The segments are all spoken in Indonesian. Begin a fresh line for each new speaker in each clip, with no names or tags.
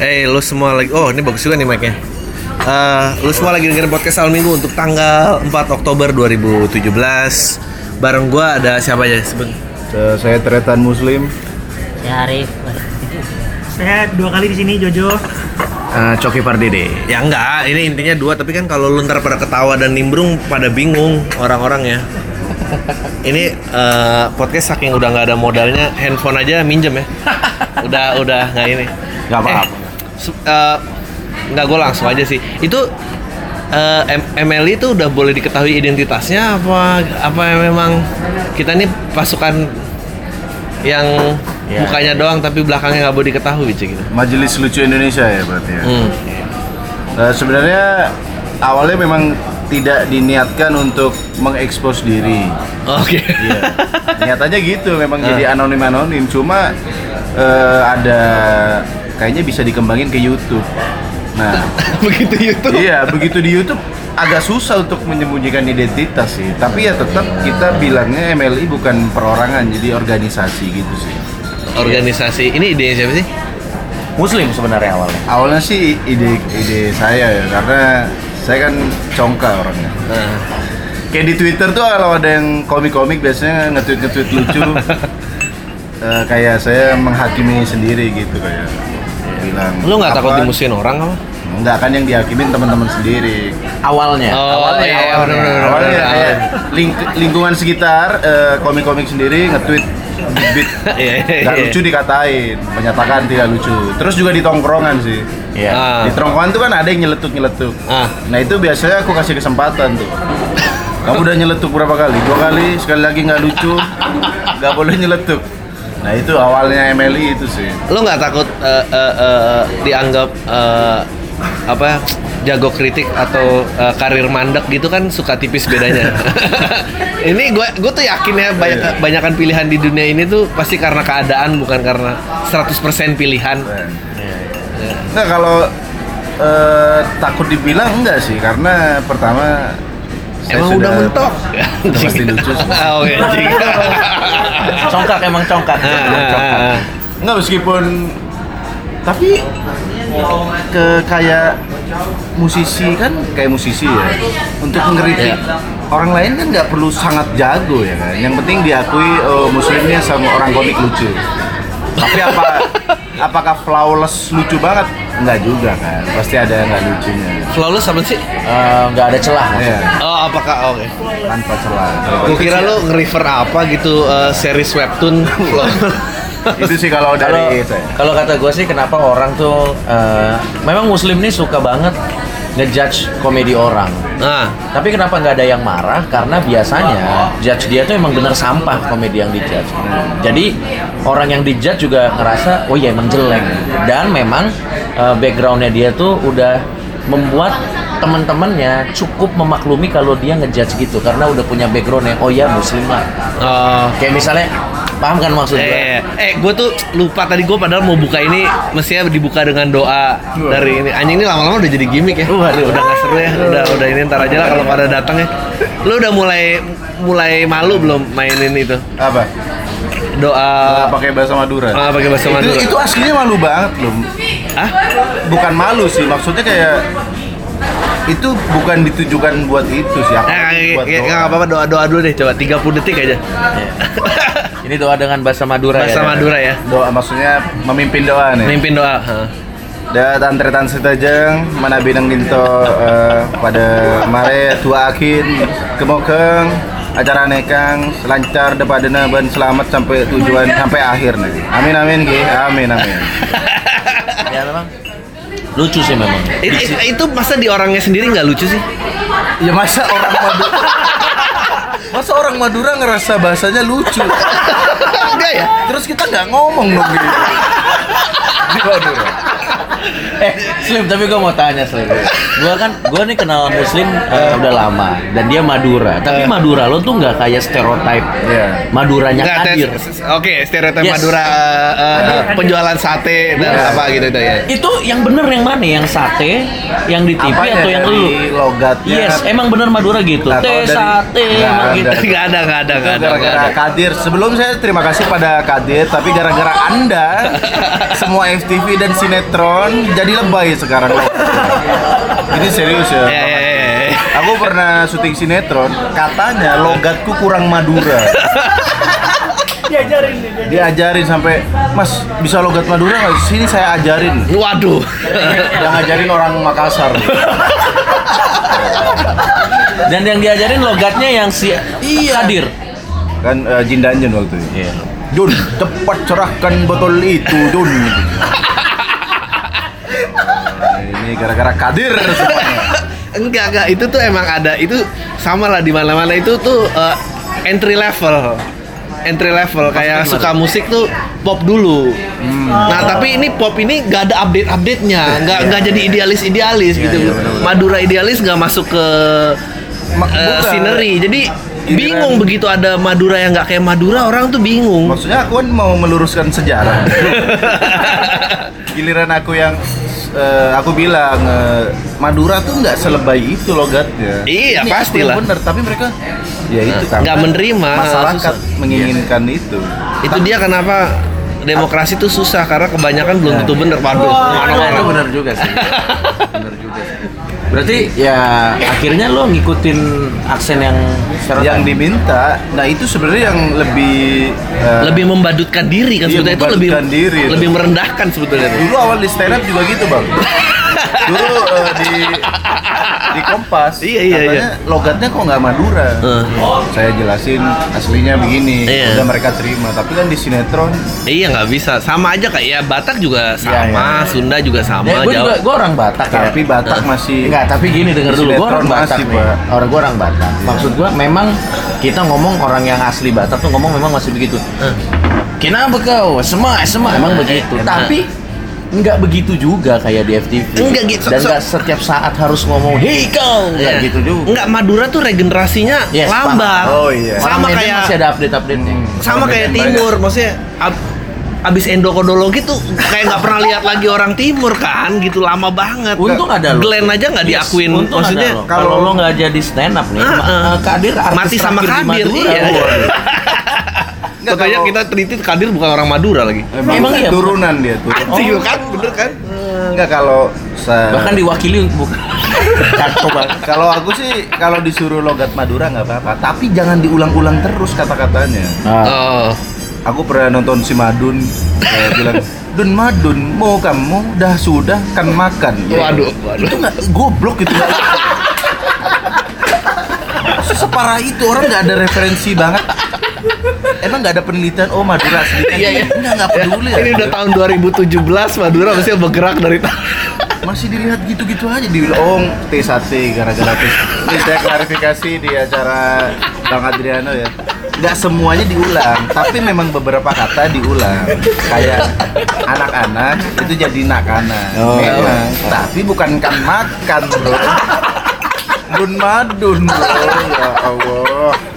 Eh, lu semua lagi. Oh, ini bagus juga nih mic-nya. Eh, lu semua lagi dengerin podcast awal minggu untuk tanggal 4 Oktober 2017. Bareng gua ada siapa aja? Sebut.
Eh, Saya Tretan Muslim.
Ya Arif.
Saya dua kali di sini Jojo.
Eh, Coki Pardede.
Ya enggak, ini intinya dua tapi kan kalau lu ntar pada ketawa dan nimbrung pada bingung orang-orang ya. Ini eh, podcast saking udah nggak ada modalnya, handphone aja minjem ya. Udah udah nggak ini.
Nggak apa-apa.
Eh, eh, nggak gue langsung aja sih. Itu eh, M- MLI itu udah boleh diketahui identitasnya apa apa memang kita ini pasukan yang
Ya.
mukanya doang tapi belakangnya nggak boleh diketahui cik gitu.
Majelis Lucu Indonesia ya berarti ya.
Hmm.
Eh, sebenarnya awalnya memang tidak diniatkan untuk mengekspos diri.
Oke.
Iya. Niatannya gitu, memang
Ah.
jadi anonim anonim. Cuma eh, ada kayaknya bisa dikembangin ke YouTube. Nah,
Begitu YouTube.
iya begitu di YouTube agak susah untuk menyembunyikan identitas sih. Tapi ya tetap kita bilangnya MLI bukan perorangan, jadi organisasi gitu sih.
organisasi ini ide siapa sih?
Muslim sebenarnya awalnya.
Awalnya sih ide ide saya ya karena saya kan congkak orangnya.
Nah,
Kayak di Twitter tuh kalau ada yang komik-komik biasanya nge-tweet nge-tweet lucu. eh, kayak saya menghakimi sendiri gitu kayak bilang.
lu nggak takut dimusuhin orang apa?
Enggak kan yang dihakimin teman-teman sendiri.
Awalnya.
Oh,
awalnya.
iya,
awalnya.
bener, bener,
Awalnya
bener.
kayak ling- lingkungan sekitar eh, komik-komik sendiri nge-tweet bit
Iya, iya,
nggak
iya.
lucu dikatain, menyatakan tidak lucu. Terus juga di tongkrongan sih.
Iya.
Ah.
Di tongkrongan tuh kan ada yang nyeletuk-nyeletuk.
Ah.
Nah itu biasanya aku kasih kesempatan tuh. Kamu udah nyeletuk berapa kali? Dua kali, sekali lagi nggak lucu, nggak boleh nyeletuk. Nah itu awalnya MLI itu sih.
Lu nggak takut eh, eh, eh, dianggap eh, apa jago kritik atau eh, karir mandek gitu kan suka tipis bedanya. ini gue gue tuh yakin ya banyak banyakan pilihan di dunia ini tuh pasti karena keadaan bukan karena 100% pilihan.
Nah kalau eh, takut dibilang enggak sih, karena pertama saya
Emang udah mentok.
Pasti lucu.
Oh, anjing.
Congkak emang congkak.
Ah, ah,
congkak.
ah.
Enggak meskipun tapi ke kayak musisi kan kayak musisi ya untuk mengkritik orang lain kan nggak perlu sangat jago ya kan yang penting diakui oh, muslimnya sama orang komik lucu tapi apa apakah flawless lucu banget? Nggak juga kan. Pasti ada yang nggak lucunya.
Flawless apa sih?
Eh, nggak ada celah.
Iya,
Oh, apakah oke.
tanpa celah.
Gue kira lu nge-refer apa gitu eh, series webtoon?
Itu sih kalau
Kalau
dari saya
kalau kata gue sih kenapa orang tuh eh, memang Muslim nih suka banget ngejudge komedi orang.
Nah,
Tapi kenapa nggak ada yang marah? Karena biasanya judge dia tuh emang bener sampah komedi yang dijudge. Jadi orang yang dijudge juga ngerasa, oh iya emang jelek. Dan memang eh, backgroundnya dia tuh udah membuat teman-temannya cukup memaklumi kalau dia ngejudge gitu karena udah punya background yang oh ya muslim lah.
eh,
Kayak misalnya paham kan maksud gue?
Eh, eh gue tuh lupa tadi gue padahal mau buka ini mestinya dibuka dengan doa dari ini. Anjing ini lama-lama udah jadi gimmick ya.
Waduh.
Udah gak seru ya. Udah udah ini ntar aja lah kalau pada datang ya. Lu udah mulai mulai malu belum mainin itu?
apa
Doa
Nggak pakai bahasa Madura
Ah, pakai bahasa Madura.
itu, itu aslinya malu banget loh
Ah?
bukan malu sih maksudnya kayak itu bukan ditujukan buat itu sih aku
Eh,
buat
ya,
doa.
apa-apa doa doa dulu deh coba 30 detik aja.
Ini doa dengan bahasa Madura
Bahasa
ya.
Madura ya.
doa maksudnya memimpin doa nih
Mimpin doa. ha.
da tantri tan setajeng mana binang dinto eh, pada mare tua akin kemokeng acara nekang lancar depadena ban selamat sampai tujuan sampai akhir nih amin amin Ki. amin amin
Ya memang lucu sih memang.
Itu, itu, itu masa di orangnya sendiri nggak lucu sih?
ya masa orang Madura masa orang Madura ngerasa bahasanya lucu
Enggak ya?
terus kita nggak ngomong dong gitu di Madura
eh, Slim, tapi gue mau tanya Slim. Gue kan, gue nih kenal Muslim eh, udah lama dan dia Madura. Tapi Madura lo tuh nggak kayak stereotype
Iya.
Maduranya
Nggak,
Kadir.
Oke, stereotip
Yes.
Madura eh, eh, penjualan sate dan
Yes.
apa gitu tuh ya.
Itu yang bener yang mana? Yang sate, yang di TV
Apanya
atau yang lu?
logatnya?
Yes, emang bener Madura gitu.
Nah,
Teh sate
Nggak
emang
ada.
gitu.
Nggak ada, nggak ada,
Itu
nggak ada,
gara-gara
ada.
Kadir. Sebelum saya terima kasih pada Kadir, tapi gara-gara Anda semua FTV dan sinetron jadi lebay sekarang. Ini serius ya.
Ya, ya, ya, ya.
Aku pernah syuting sinetron, katanya logatku kurang Madura.
Diajarin nih.
Diajarin sampai, Mas bisa logat Madura nggak? Sini saya ajarin.
Waduh.
Yang ngajarin orang Makassar.
Dan yang diajarin logatnya yang si Kadir.
Kan uh, Jin Danjen waktu itu.
Iya.
Jun, cepat cerahkan botol itu, Jun. Ini gara-gara Kadir.
Enggak, enggak. Itu tuh emang ada. Itu sama lah di mana-mana itu tuh eh, entry level. Entry level kayak suka musik tuh pop dulu. Nah, tapi ini pop ini nggak ada update-update-nya, nggak nggak jadi idealis-idealis gitu.
iya, benar-benar.
Madura idealis nggak masuk ke
Ma- bukan.
scenery. Jadi bingung begitu ada Madura yang nggak kayak Madura, orang tuh bingung.
Maksudnya aku kan mau meluruskan sejarah. Giliran aku yang eh, aku bilang eh, Madura tuh nggak selebay itu logatnya.
Iya,
Ini
pastilah.
Bener, tapi mereka ya itu karena
Nggak menerima,
Masyarakat
susah.
menginginkan itu.
Itu dia kenapa demokrasi tuh susah karena kebanyakan belum tentu bener. Waduh,
itu benar juga sih. benar juga sih. Berarti ya akhirnya lo ngikutin aksen yang
yang diminta, nah itu sebenarnya yang lebih eh,
lebih membadutkan diri kan
Iya,
sebetulnya itu lebih
membadutkan diri
lebih merendahkan sebetulnya
dulu awal di stand up juga gitu bang. Dulu eh, di di Kompas,
Iya, iya,
katanya logatnya kok nggak Madura.
Eh.
Saya jelasin aslinya begini,
Iya.
udah mereka terima. Tapi kan di sinetron,
Iya nggak bisa, sama aja kayak ya Batak juga sama,
iya.
Sunda juga sama,
Ya, gue juga gue orang Batak ya.
tapi Batak masih
Enggak, tapi gini denger dulu, gue orang Batak
masih,
nih.
Pak.
Orang gue orang Batak. Maksud gue memang kita ngomong orang yang asli Batak tuh ngomong memang masih begitu. Kenapa kau? Semua, semua emang begitu.
Eh,
Tapi nggak begitu juga kayak di FTV.
Enggak gitu.
Dan
So-
nggak setiap saat harus ngomong, hei kau, nggak
Iya.
gitu juga.
Enggak Madura tuh regenerasinya
Yes,
lambat.
Oh, iya.
Orang
Sama
Medan
kayak
masih ada update-update-nya.
sama
Orang
kayak Timur, maksudnya ab- abis endokodologi tuh kayak nggak pernah lihat lagi orang Timur kan, gitu lama banget.
Untung ada lo.
Glenn aja nggak
Yes,
diakuin,
untung
maksudnya
kalau lo nggak jadi stand up nih,
ah.
eh, Kadir
mati sama Kadir,
Madura.
iya.
Waduh.
Nggak,
Katanya
kalau-
kita teliti Kadir bukan orang Madura lagi.
emang,
Emang iya,
turunan dia tuh.
Anjing kan, bener kan?
Enggak kalau saya
Bahkan diwakili bukan
kalau aku sih kalau disuruh logat Madura nggak apa-apa, tapi jangan diulang-ulang terus kata-katanya.
Ah.
Oh.
Aku pernah nonton si Madun eh, bilang Dun Madun mau kamu dah sudah kan makan
Waduh, waduh.
itu nggak goblok gitu separah itu orang nggak ada referensi banget emang nggak ada penelitian? Oh Madura asli
Iya, iya.
nggak nggak peduli ya?
Ini udah tahun 2017 Madura mesti bergerak dari tahun.
Masih dilihat gitu-gitu aja dibilang oh T1 gara-gara T ini saya klarifikasi di acara Bang Adriano ya. Nggak semuanya diulang tapi memang beberapa kata diulang. Kayak anak-anak itu jadi nakana.
Oh,
memang. tapi bukan kan makan bro. Dun madun bro. Ya Allah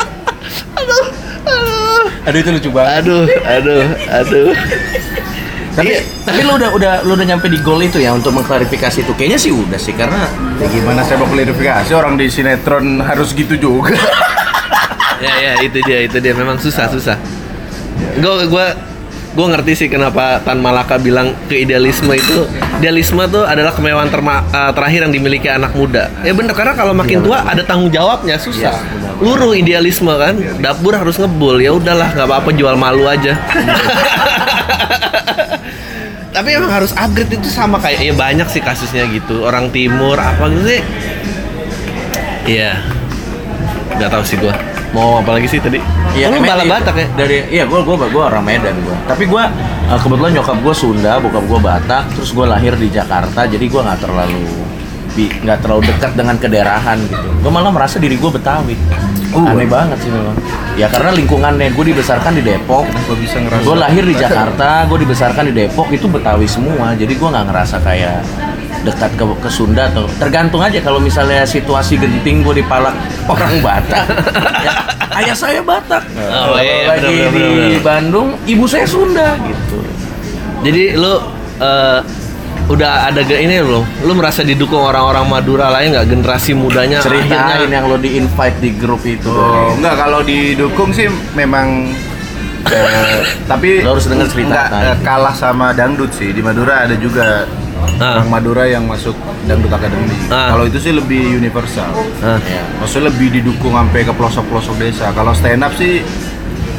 Aduh itu lucu banget.
Aduh, aduh, aduh
Tapi tapi lu udah udah lu udah nyampe di goal itu ya untuk mengklarifikasi itu. Kayaknya sih udah sih karena
ya gimana saya mau klarifikasi orang di sinetron harus gitu juga
Ya ya itu dia itu dia memang susah susah. Gue gue gue ngerti sih kenapa Tan Malaka bilang ke idealisme itu idealisme tuh adalah kemewahan terma- eh, terakhir yang dimiliki anak muda. Ya bener karena kalau makin tua ada tanggung jawabnya susah.
Benar.
Luruh idealisme kan, dapur harus ngebul ya udahlah nggak apa-apa jual malu aja. Tapi emang harus upgrade itu sama kayak ya banyak sih kasusnya gitu orang timur apa gitu sih. Iya. Gak tahu sih gua. Mau apa lagi sih tadi?
Iya,
lu
itu.
Batak ya?
Dari iya gua gua gua orang Medan gua. Tapi gua eh, kebetulan nyokap gua Sunda, bokap gua Batak, terus gua lahir di Jakarta, jadi gua nggak terlalu nggak terlalu dekat dengan kedaerahan gitu. Gua malah merasa diri gua Betawi.
Uh.
Aneh banget sih memang. Ya karena lingkungannya gue dibesarkan di Depok.
Kenapa bisa ngerasa
Gue lahir di Jakarta, gue dibesarkan di Depok itu Betawi semua. Jadi gue nggak ngerasa kayak dekat ke, ke Sunda atau tergantung aja kalau misalnya situasi genting gue dipalak orang Batak ya, ayah saya Batak
Oh,
kalau
iya,
lagi
bener, bener,
di
bener, bener.
Bandung ibu saya Sunda gitu
Jadi lu eh, udah ada ini belum? Lu merasa didukung orang-orang Madura lain nggak generasi mudanya?
ceritain
akhirnya-
yang lo di invite di grup itu
Oh, enggak kalau didukung sih memang eh, tapi
Lo harus denger cerita
enggak, eh, kalah sama dangdut sih. Di Madura ada juga
Ah.
orang Madura yang masuk dangdut akademi.
Ah.
Kalau itu sih lebih universal.
Hah?
ya.
Maksudnya lebih didukung sampai ke pelosok-pelosok desa. Kalau stand up sih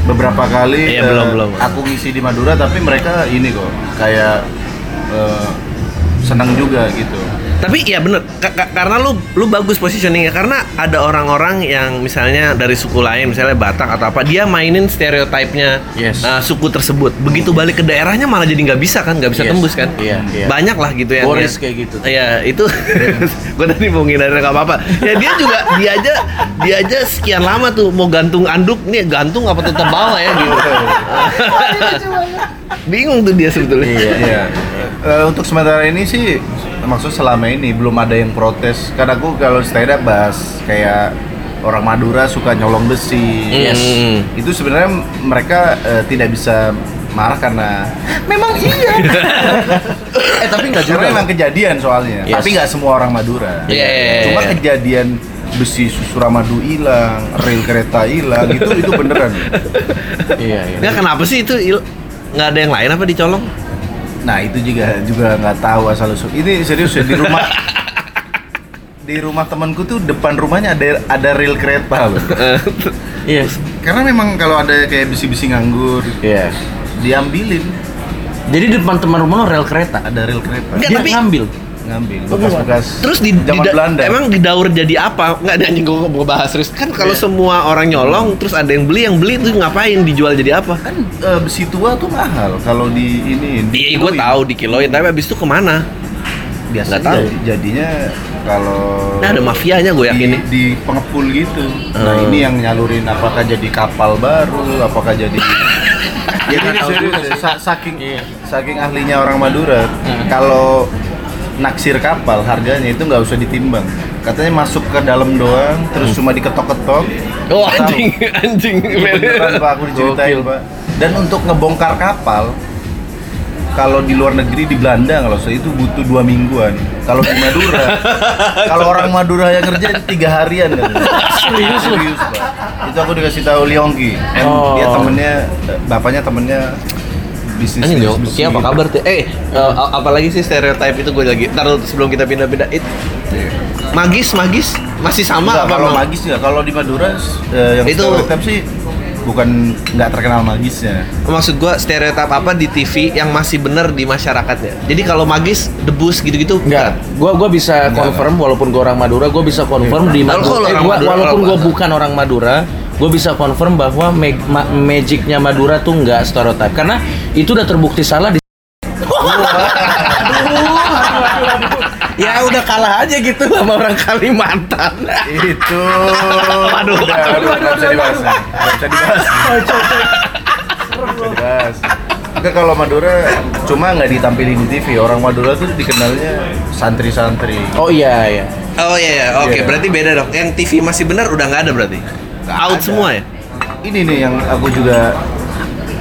beberapa kali
Iya,
eh,
belum, belum.
aku ngisi di Madura tapi mereka ini kok kayak eh, senang juga gitu.
Tapi ya bener, Ka- ka- karena lu lu bagus positioningnya karena ada orang-orang yang misalnya dari suku lain, misalnya Batak atau apa, dia mainin stereotipnya
Yes.
uh, suku tersebut. Begitu balik ke daerahnya malah jadi nggak bisa kan, nggak bisa
Yes.
tembus kan?
Iya, iya.
Banyak lah gitu yang
Boris
yang-
kayak gitu.
Iya itu, gue tadi mau ngindarin nggak apa-apa. Ya dia juga dia aja dia aja sekian lama tuh mau gantung anduk nih gantung apa tetap bawa ya gitu. Bingung tuh dia sebetulnya.
Iya. Eh, untuk sementara ini sih maksud selama ini belum ada yang protes. Karena aku kalau stand up bahas kayak orang Madura suka nyolong besi.
Yes.
Itu sebenarnya mereka eh, tidak bisa marah karena memang iya.
eh tapi nggak juga
memang kejadian soalnya.
Yes.
Tapi nggak semua orang Madura.
Iya, iya, iya,
Cuma
iya.
kejadian besi Suramadu hilang, rel kereta hilang, itu itu beneran.
iya iya
Nggak kenapa sih itu nggak ada yang lain apa dicolong?
Nah itu juga juga nggak tahu asal usul. Ini serius ya di rumah. Di rumah temanku tuh depan rumahnya ada ada rel kereta loh.
iya.
Karena memang kalau ada kayak besi-besi nganggur
iya.
diambilin.
Jadi di depan teman rumah lo rel kereta?
Ada rel kereta.
Nggak,
dia
tapi-
ngambil
ngambil bekas-bekas
Terus di,
zaman
di da-
Belanda.
emang didaur jadi apa? Nggak ada anjing gue mau bahas terus kan kalau
Iya.
semua orang nyolong terus ada yang beli yang beli itu ngapain dijual jadi apa?
kan eh, besi tua tuh mahal kalau di ini.
Iya, gue tahu di kiloin tapi abis itu ke mana?
Biasanya
Nggak tahu.
jadi- jadinya kalau
Nah ada mafianya gue yakin
di, di pengepul gitu. Nah
Oh.
ini yang nyalurin apakah jadi kapal baru, apakah jadi ya ini serius ya, sa- saking saking ahlinya orang Madura kalau naksir kapal harganya itu nggak usah ditimbang. Katanya masuk ke dalam doang terus cuma diketok-ketok.
Oh
Tahu.
anjing anjing.
beneran pak aku diceritain pak. Dan untuk ngebongkar kapal kalau di luar negeri di Belanda kalau saya itu butuh dua mingguan. Kalau di Madura kalau orang Madura yang kerja tiga harian kan serius serius pak. Itu aku dikasih tahu Liongki kan
Oh.
dia temennya bapaknya temennya bisnis
Anjing
bisnis
apa
gitu.
kabar tuh? Eh, eh, apalagi sih stereotype itu gue lagi. Taruh sebelum kita pindah-pindah. It, magis, magis masih sama
Enggak,
apa
kalau
emang?
magis nggak kalau di Madura eh, yang
Itu-
stereotip sih bukan nggak terkenal magisnya
Maksud gue stereotip apa di TV yang masih bener di masyarakatnya. Jadi kalau magis, debus gitu-gitu.
Enggak, gua gua bisa
Enggak,
confirm walaupun gua orang Madura, gua bisa confirm di
Kalau
Madura.
kalau
eh, gua-
Madura,
walaupun gua
bahasa.
bukan orang Madura, gua bisa confirm bahwa mag ma- magicnya Madura tuh enggak stereotip karena itu udah terbukti salah di Ya udah kalah aja gitu sama orang Kalimantan.
itu
Waduh,
udah,
waduh,
udah, nggak bisa dibahas nih. nggak bisa dibahas nggak bisa dibahas Enggak kalau Madura cuma nggak ditampilin di TV orang Madura tuh dikenalnya santri-santri
Oh iya iya.
Oh iya, iya. oke.
Iya.
Berarti beda dong. Yang TV masih benar udah nggak ada berarti.
Nggak
Out
ada.
semua ya.
ini nih yang aku juga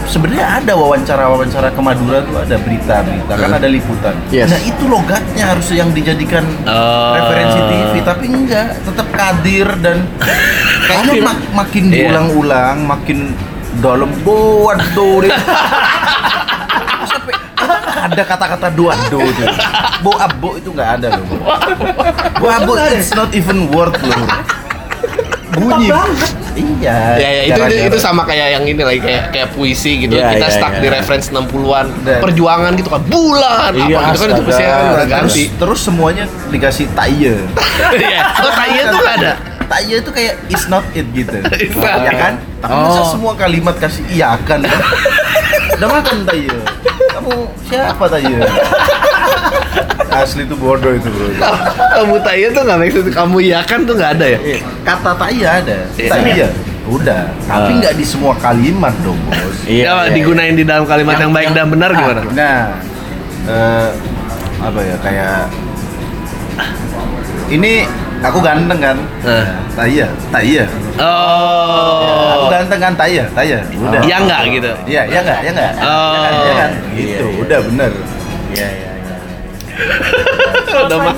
sebenarnya ada wawancara-wawancara ke Madura tuh ada berita-berita kan ada liputan.
Yes.
Nah itu logatnya harus yang dijadikan
Oh.
referensi TV tapi enggak tetap kadir dan kayaknya mak- makin
Iya.
diulang-ulang makin dalam dia sampai ada kata-kata duado itu bo abo itu nggak ada loh bo abo it's not even word loh bunyi iya
Ya, ya itu, itu, sama kayak yang ini lagi kayak kayak puisi gitu.
Iya,
kita
iya,
stuck
iya.
di reference 60-an.
Dan-
Perjuangan gitu kan. Bulan
Iya,
apa gitu kan itu pasti kan udah ganti.
terus semuanya dikasih taye
Iya. Oh, tanya tuh ada.
taye itu kayak it's not it gitu
not
ya kan tapi masa
Oh.
semua kalimat kasih iya kan udah makan taye kamu siapa taye asli itu bodoh itu bro
Kamu tanya tuh nggak maksud kamu iya kan tuh nggak ada ya?
kata taye ada
Iya.
taye udah tapi
Ah.
nggak di semua kalimat dong bos
Ya, digunain di dalam kalimat yang, baik dan benar gimana?
Nah, eh, apa ya kayak ini aku ganteng kan? Tak iya, tak iya. Aku
Oh.
ganteng kan? Tak iya, tak iya. Udah.
Ya enggak gitu.
Iya, iya enggak, iya enggak.
Oh.
Iya kan, iya kan? Gitu,
Iya, iya.
udah bener.
Iya, iya, iya.
Udah mah.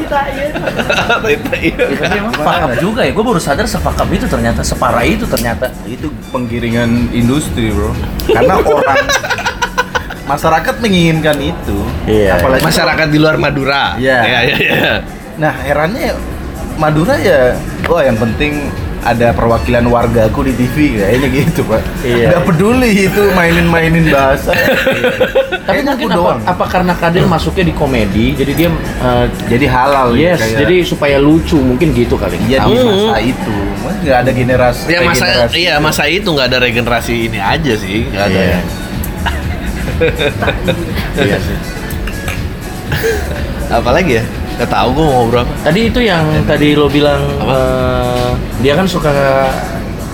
Ya, emang fuck up juga ya. Gue baru sadar up itu ternyata, separah itu ternyata.
Itu penggiringan industri, Bro. Karena orang masyarakat menginginkan itu.
Iya.
Apalagi
Masyarakat di luar Madura.
Iya.
Iya, iya, iya.
Nah, herannya Madura ya, wah yang penting ada perwakilan wargaku di TV kayaknya gitu pak.
Iya.
Nggak peduli itu mainin-mainin bahasa.
Tapi
Kayaknya
mungkin
aku
apa,
doang.
apa karena Kadel masuknya di komedi, jadi dia eh,
Jadi halal gitu,
yes,
kayak-
jadi supaya lucu mungkin gitu kali.
Iya di
Hmm.
masa itu, Mas, nggak ada generasi.
Ya masa
regenerasi.
iya masa itu nggak ada regenerasi ini aja sih, nggak ada.
Iya. Iya sih.
Apalagi ya? Gak tahu gue mau ngobrol apa.
Tadi itu yang tadi lo bilang eh, dia kan suka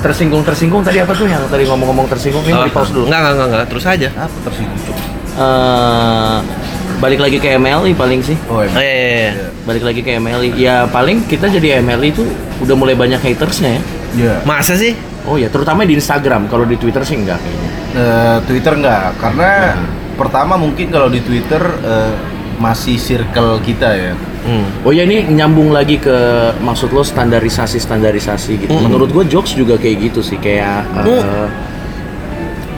tersinggung tersinggung tadi apa tuh yang tadi ngomong-ngomong tersinggung ini
Oh,
di pause dulu.
Enggak, enggak, enggak, enggak, terus aja.
Apa tersinggung?
Eh, balik lagi ke MLI paling sih.
Oh,
Oh,
emang.
iya, iya, iya.
Balik lagi ke MLI. Ya paling kita jadi MLI itu udah mulai banyak hatersnya ya.
Iya.
Masa sih?
Oh ya, terutama di Instagram. Kalau di Twitter sih enggak kayaknya.
Eh, Twitter nggak, karena pertama mungkin kalau di Twitter eh, masih circle kita ya.
Hmm.
Oh ya ini nyambung lagi ke maksud lo standarisasi standarisasi gitu.
Mm.
Menurut gue jokes juga kayak gitu sih kayak eh,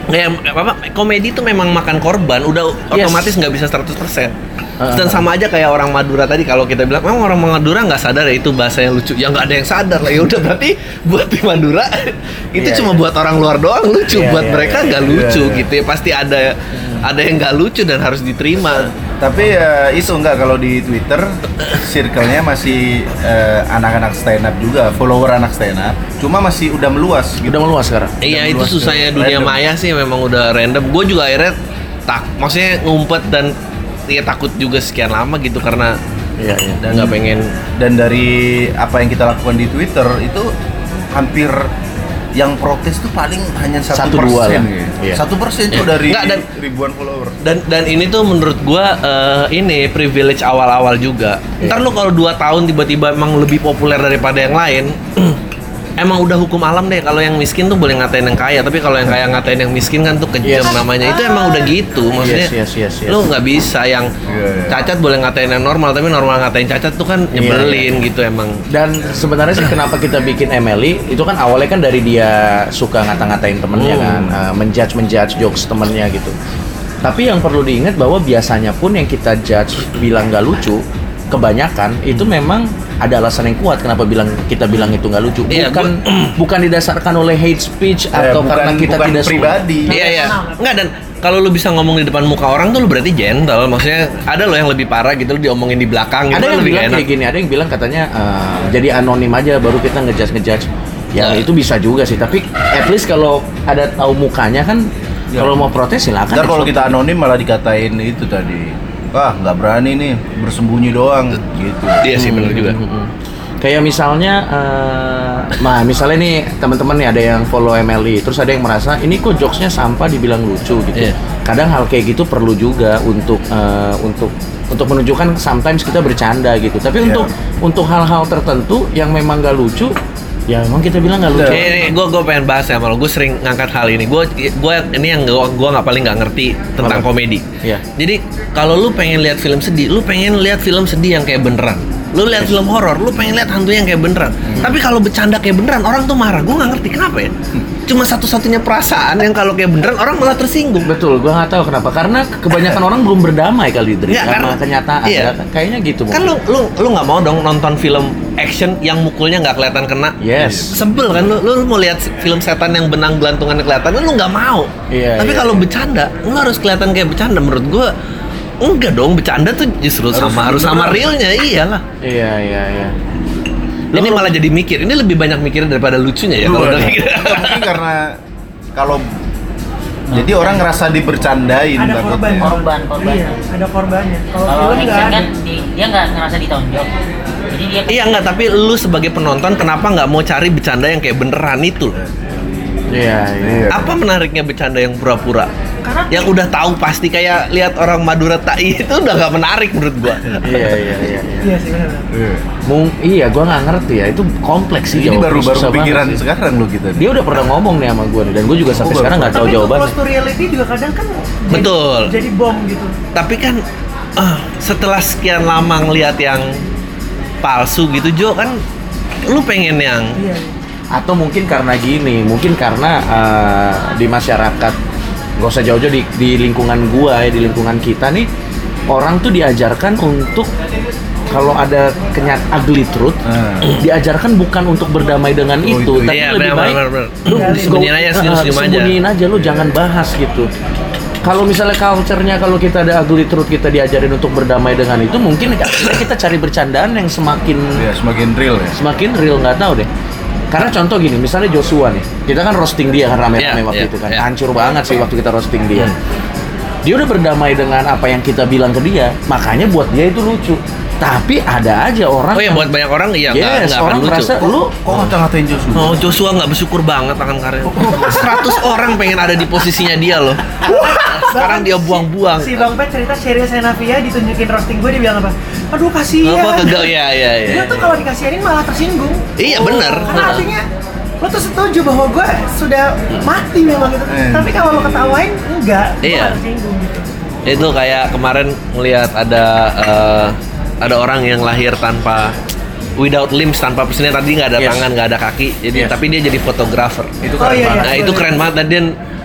Kayak apa? Komedi itu memang makan korban, udah
Yes.
otomatis nggak bisa 100%.
Uh,
Dan sama aja kayak orang Madura tadi kalau kita bilang memang orang Madura nggak sadar ya itu bahasa yang lucu. Ya nggak ada yang sadar lah. Ya udah berarti buat di Madura itu
Iya,
cuma
iya.
buat orang luar doang lucu.
Iya,
buat
iya,
mereka
iya,
nggak
iya.
lucu
Iya, iya.
gitu ya. Pasti ada ada yang nggak lucu dan harus diterima.
Tapi ya itu enggak kalau di Twitter circle-nya masih eh, anak-anak stand up juga, follower anak stand up. Cuma masih udah meluas gitu.
udah meluas sekarang.
Iya itu susahnya dunia
random.
maya sih memang udah random. Gue juga akhirnya tak, maksudnya ngumpet dan ya takut juga sekian lama gitu karena
Iya, iya.
dan nggak pengen
Dan dari apa yang kita lakukan di Twitter itu hampir yang protes tuh paling hanya
Satu,
satu
dua lah.
persen gitu.
Iya.
Satu persen
Iya.
tuh dari
Nggak, dan-
ribuan follower.
dan dan ini tuh menurut gua eh, ini privilege awal-awal juga.
Iya.
Ntar lu kalau 2 tahun tiba-tiba emang lebih populer daripada yang lain, emang udah hukum alam deh kalau yang miskin tuh boleh ngatain yang kaya, tapi kalau yang kaya ngatain yang miskin kan tuh kejam
Yes.
namanya. Itu emang udah gitu. Maksudnya
Yes, yes, yes, yes.
lu nggak bisa yang
Iya, iya.
cacat boleh ngatain yang normal, tapi normal ngatain cacat tuh kan
Iya,
nyebelin gitu emang.
Dan sebenarnya sih kenapa kita bikin MLI itu kan awalnya kan dari dia suka ngata-ngatain temennya
Hmm.
kan, uh, menjudge menjudge jokes temennya gitu. Tapi yang perlu diingat bahwa biasanya pun yang kita judge bilang nggak lucu, kebanyakan itu memang ada alasan yang kuat kenapa bilang kita bilang itu nggak lucu.
Iya,
Bukan bukan didasarkan oleh hate speech
Eh,
atau
bukan-
karena kita
bukan
tidak suka.
pribadi.
Iya iya. Enggak dan kalau lu bisa ngomong di depan muka orang tuh lu berarti gentle. Maksudnya ada lo yang lebih parah gitu lu diomongin di belakang gitu
ada
kan
yang
lebih
bilang
enak.
kayak gini, ada yang bilang katanya eh, jadi anonim aja baru kita ngejudge ngejudge. Ya
Ya.
itu bisa juga sih, tapi at least kalau ada tahu mukanya kan
Ya.
kalau mau protes silakan.
Ntar kalau kita anonim malah dikatain itu tadi. Wah, nggak berani nih, bersembunyi doang gitu.
Iya sih benar juga.
Mm-mm. Kayak misalnya, eh, nah misalnya nih teman-teman nih ada yang follow MLI, terus ada yang merasa ini kok jokesnya sampah dibilang lucu gitu.
Iya.
Kadang hal kayak gitu perlu juga untuk eh, untuk untuk menunjukkan sometimes kita bercanda gitu. Tapi
Iya.
untuk untuk hal-hal tertentu yang memang gak lucu, ya emang kita bilang gak lucu.
Ini, gue gue pengen bahas ya malu. Gue sering ngangkat hal ini. Gue gue ini yang gue gue nggak paling nggak ngerti tentang
Apa?
komedi.
Iya.
Jadi kalau lu pengen lihat film sedih, lu pengen lihat film sedih yang kayak beneran. Lu lihat film horor, lu pengen lihat hantu yang kayak beneran. Tapi kalau bercanda kayak beneran, orang tuh marah. Gue nggak ngerti kenapa ya. Cuma satu-satunya perasaan yang kalau kayak beneran orang malah tersinggung.
Betul, gua nggak tahu kenapa. Karena kebanyakan orang belum berdamai kali
Nggak,
sama
karena-
kenyataan.
iya.
Kayaknya gitu.
Kan lu lu lu nggak mau dong nonton film action yang mukulnya nggak kelihatan kena.
Yes.
Sebel kan lu, lu mau lihat film setan yang benang gelantungannya kelihatan lu nggak mau.
Iya,
Tapi
iya,
kalau
iya.
bercanda, lu harus kelihatan kayak bercanda menurut gua. Enggak dong, bercanda tuh justru
Harus
sama harus sama realnya, iyalah.
Iya, iya, iya.
Ini malah jadi mikir, ini lebih banyak mikir daripada lucunya ya kalau udah kayak gitu.
Nggak, mungkin karena kalau jadi orang ngerasa dibercandain
ada korban
Korban, korban.
iya ada korbannya kalau
Kalau
film nggak ada
kan di- dia nggak ngerasa ditonjok. Jadi dia
Iya enggak, tapi lu sebagai penonton kenapa nggak mau cari bercanda yang kayak beneran itu?
Iya, iya.
Iya.
Apa menariknya bercanda yang pura-pura?
Karena
yang udah tahu pasti kayak lihat orang Madura Tai itu udah nggak menarik menurut gua.
Iya iya iya. iya.
Iya sih benar.
Mung, iya, gua nggak ngerti ya. Itu kompleks sih.
Ini
jawabannya,
baru baru
susah banget
pikiran
sih.
sekarang lo kita.
Dia udah pernah ngomong nih sama gue nih, dan gue juga sampai
Oh,
sekarang nggak tahu
Tapi
jawabannya.
to reality juga kadang kan jadi,
Betul.
jadi bom gitu.
Tapi kan ah, setelah sekian lama ngelihat yang palsu gitu Jo kan lu pengen yang
Iya.
Atau mungkin karena gini, mungkin karena eh, di masyarakat, gak usah jauh-jauh di, di lingkungan gua ya, di lingkungan kita nih, orang tuh diajarkan untuk kalau ada kenyak ugly truth,
Ah.
diajarkan bukan untuk berdamai dengan
Oh,
itu,
itu,
tapi
iya,
lebih
benar,
baik
benar, benar.
lu
Sembunyiin aja, senyum-senyum aja.
sembunyiin aja lu jangan bahas gitu. Kalau misalnya culture-nya kalau kita ada ugly truth kita diajarin untuk berdamai dengan itu, mungkin kita cari bercandaan yang semakin
Ya semakin real ya.
semakin real nggak tahu deh. Karena contoh gini misalnya Joshua nih kita kan roasting dia kan rame-rame
Iya,
waktu
iya,
itu kan.
iya.
hancur banget sih waktu kita roasting dia. Dia udah berdamai dengan apa yang kita bilang ke dia makanya buat dia itu lucu tapi ada aja orang
Oh ya buat banyak orang iya nggak
yes
nggak
orang merasa lu
Kok ngata-ngatain Joshua?
Oh Joshua nggak bersyukur banget akan karir. 100 orang pengen ada di posisinya dia loh. Sekarang dia buang-buang.
Si Bang Pet cerita Sheryl Senavia ditunjukin roasting gue dia bilang apa? Aduh kasihan.
Apa kegel ya ya ya.
Dia tuh kalau dikasihanin malah tersinggung.
Iya bener.
Karena artinya lo tuh setuju bahwa gue sudah mati memang gitu.
Eh.
Tapi kalau lo ketawain enggak,
Iya.
tersinggung gitu.
Itu kayak kemarin ngelihat ada eh, ada orang yang lahir tanpa without limbs tanpa pesnya tadi nggak ada
Yes.
tangan nggak ada kaki jadi
Yes.
tapi dia jadi fotografer
Itu
Oh,
keren
iya,
banget.
nah
iya.
itu keren banget dan dia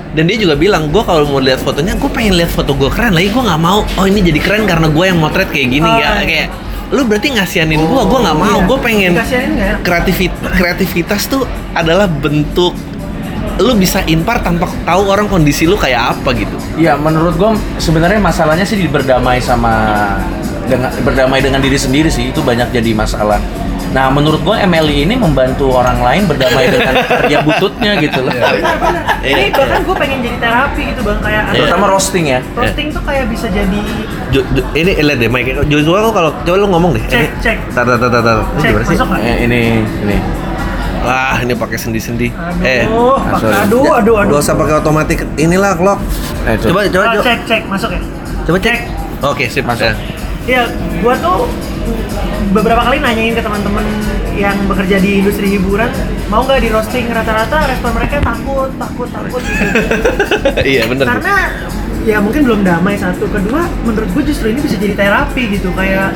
dan dia juga bilang gue kalau mau lihat fotonya gue pengen lihat foto gue keren lagi gue nggak mau oh ini jadi keren karena gue yang motret kayak gini
Oh,
ya
iya.
kayak lu berarti ngasihanin gue gue nggak mau
Iya.
gue pengen
enak.
kreativit kreativitas tuh adalah bentuk lu bisa impar tanpa tahu orang kondisi lu kayak apa gitu
ya menurut gua sebenarnya masalahnya sih di berdamai sama dengan berdamai dengan diri sendiri sih itu banyak jadi masalah Nah, menurut gua MLI ini membantu orang lain berdamai dengan karya bututnya gitu loh.
Ini bahkan gue pengen jadi terapi gitu bang kayak
Iya.
Terutama roasting ya.
roasting tuh kayak bisa jadi
Jo, Jo- ini lihat deh Mike Joshua kok kalau coba lu ngomong deh
Cek,
ini
cek.
tar tar tar tar,
cek
gimana sih?
Eh, ini ini.
wah ini pakai sendi sendi
Aduh,
eh
pakai-
sorry.
aduh, aduh, aduh.
Gak usah pakai otomatis inilah clock
Eh,
coba coba
Ah,
coba
cek, cek, masuk ya.
coba cek oke sip
Masuk.
Ya.
Iya, gua tuh beberapa kali nanyain ke teman-teman yang bekerja di industri hiburan mau nggak di roasting? Rata-rata respon mereka takut takut takut gitu.
Iya bener
karena ya mungkin belum damai satu. Kedua menurut gue justru ini bisa jadi terapi gitu. Kayak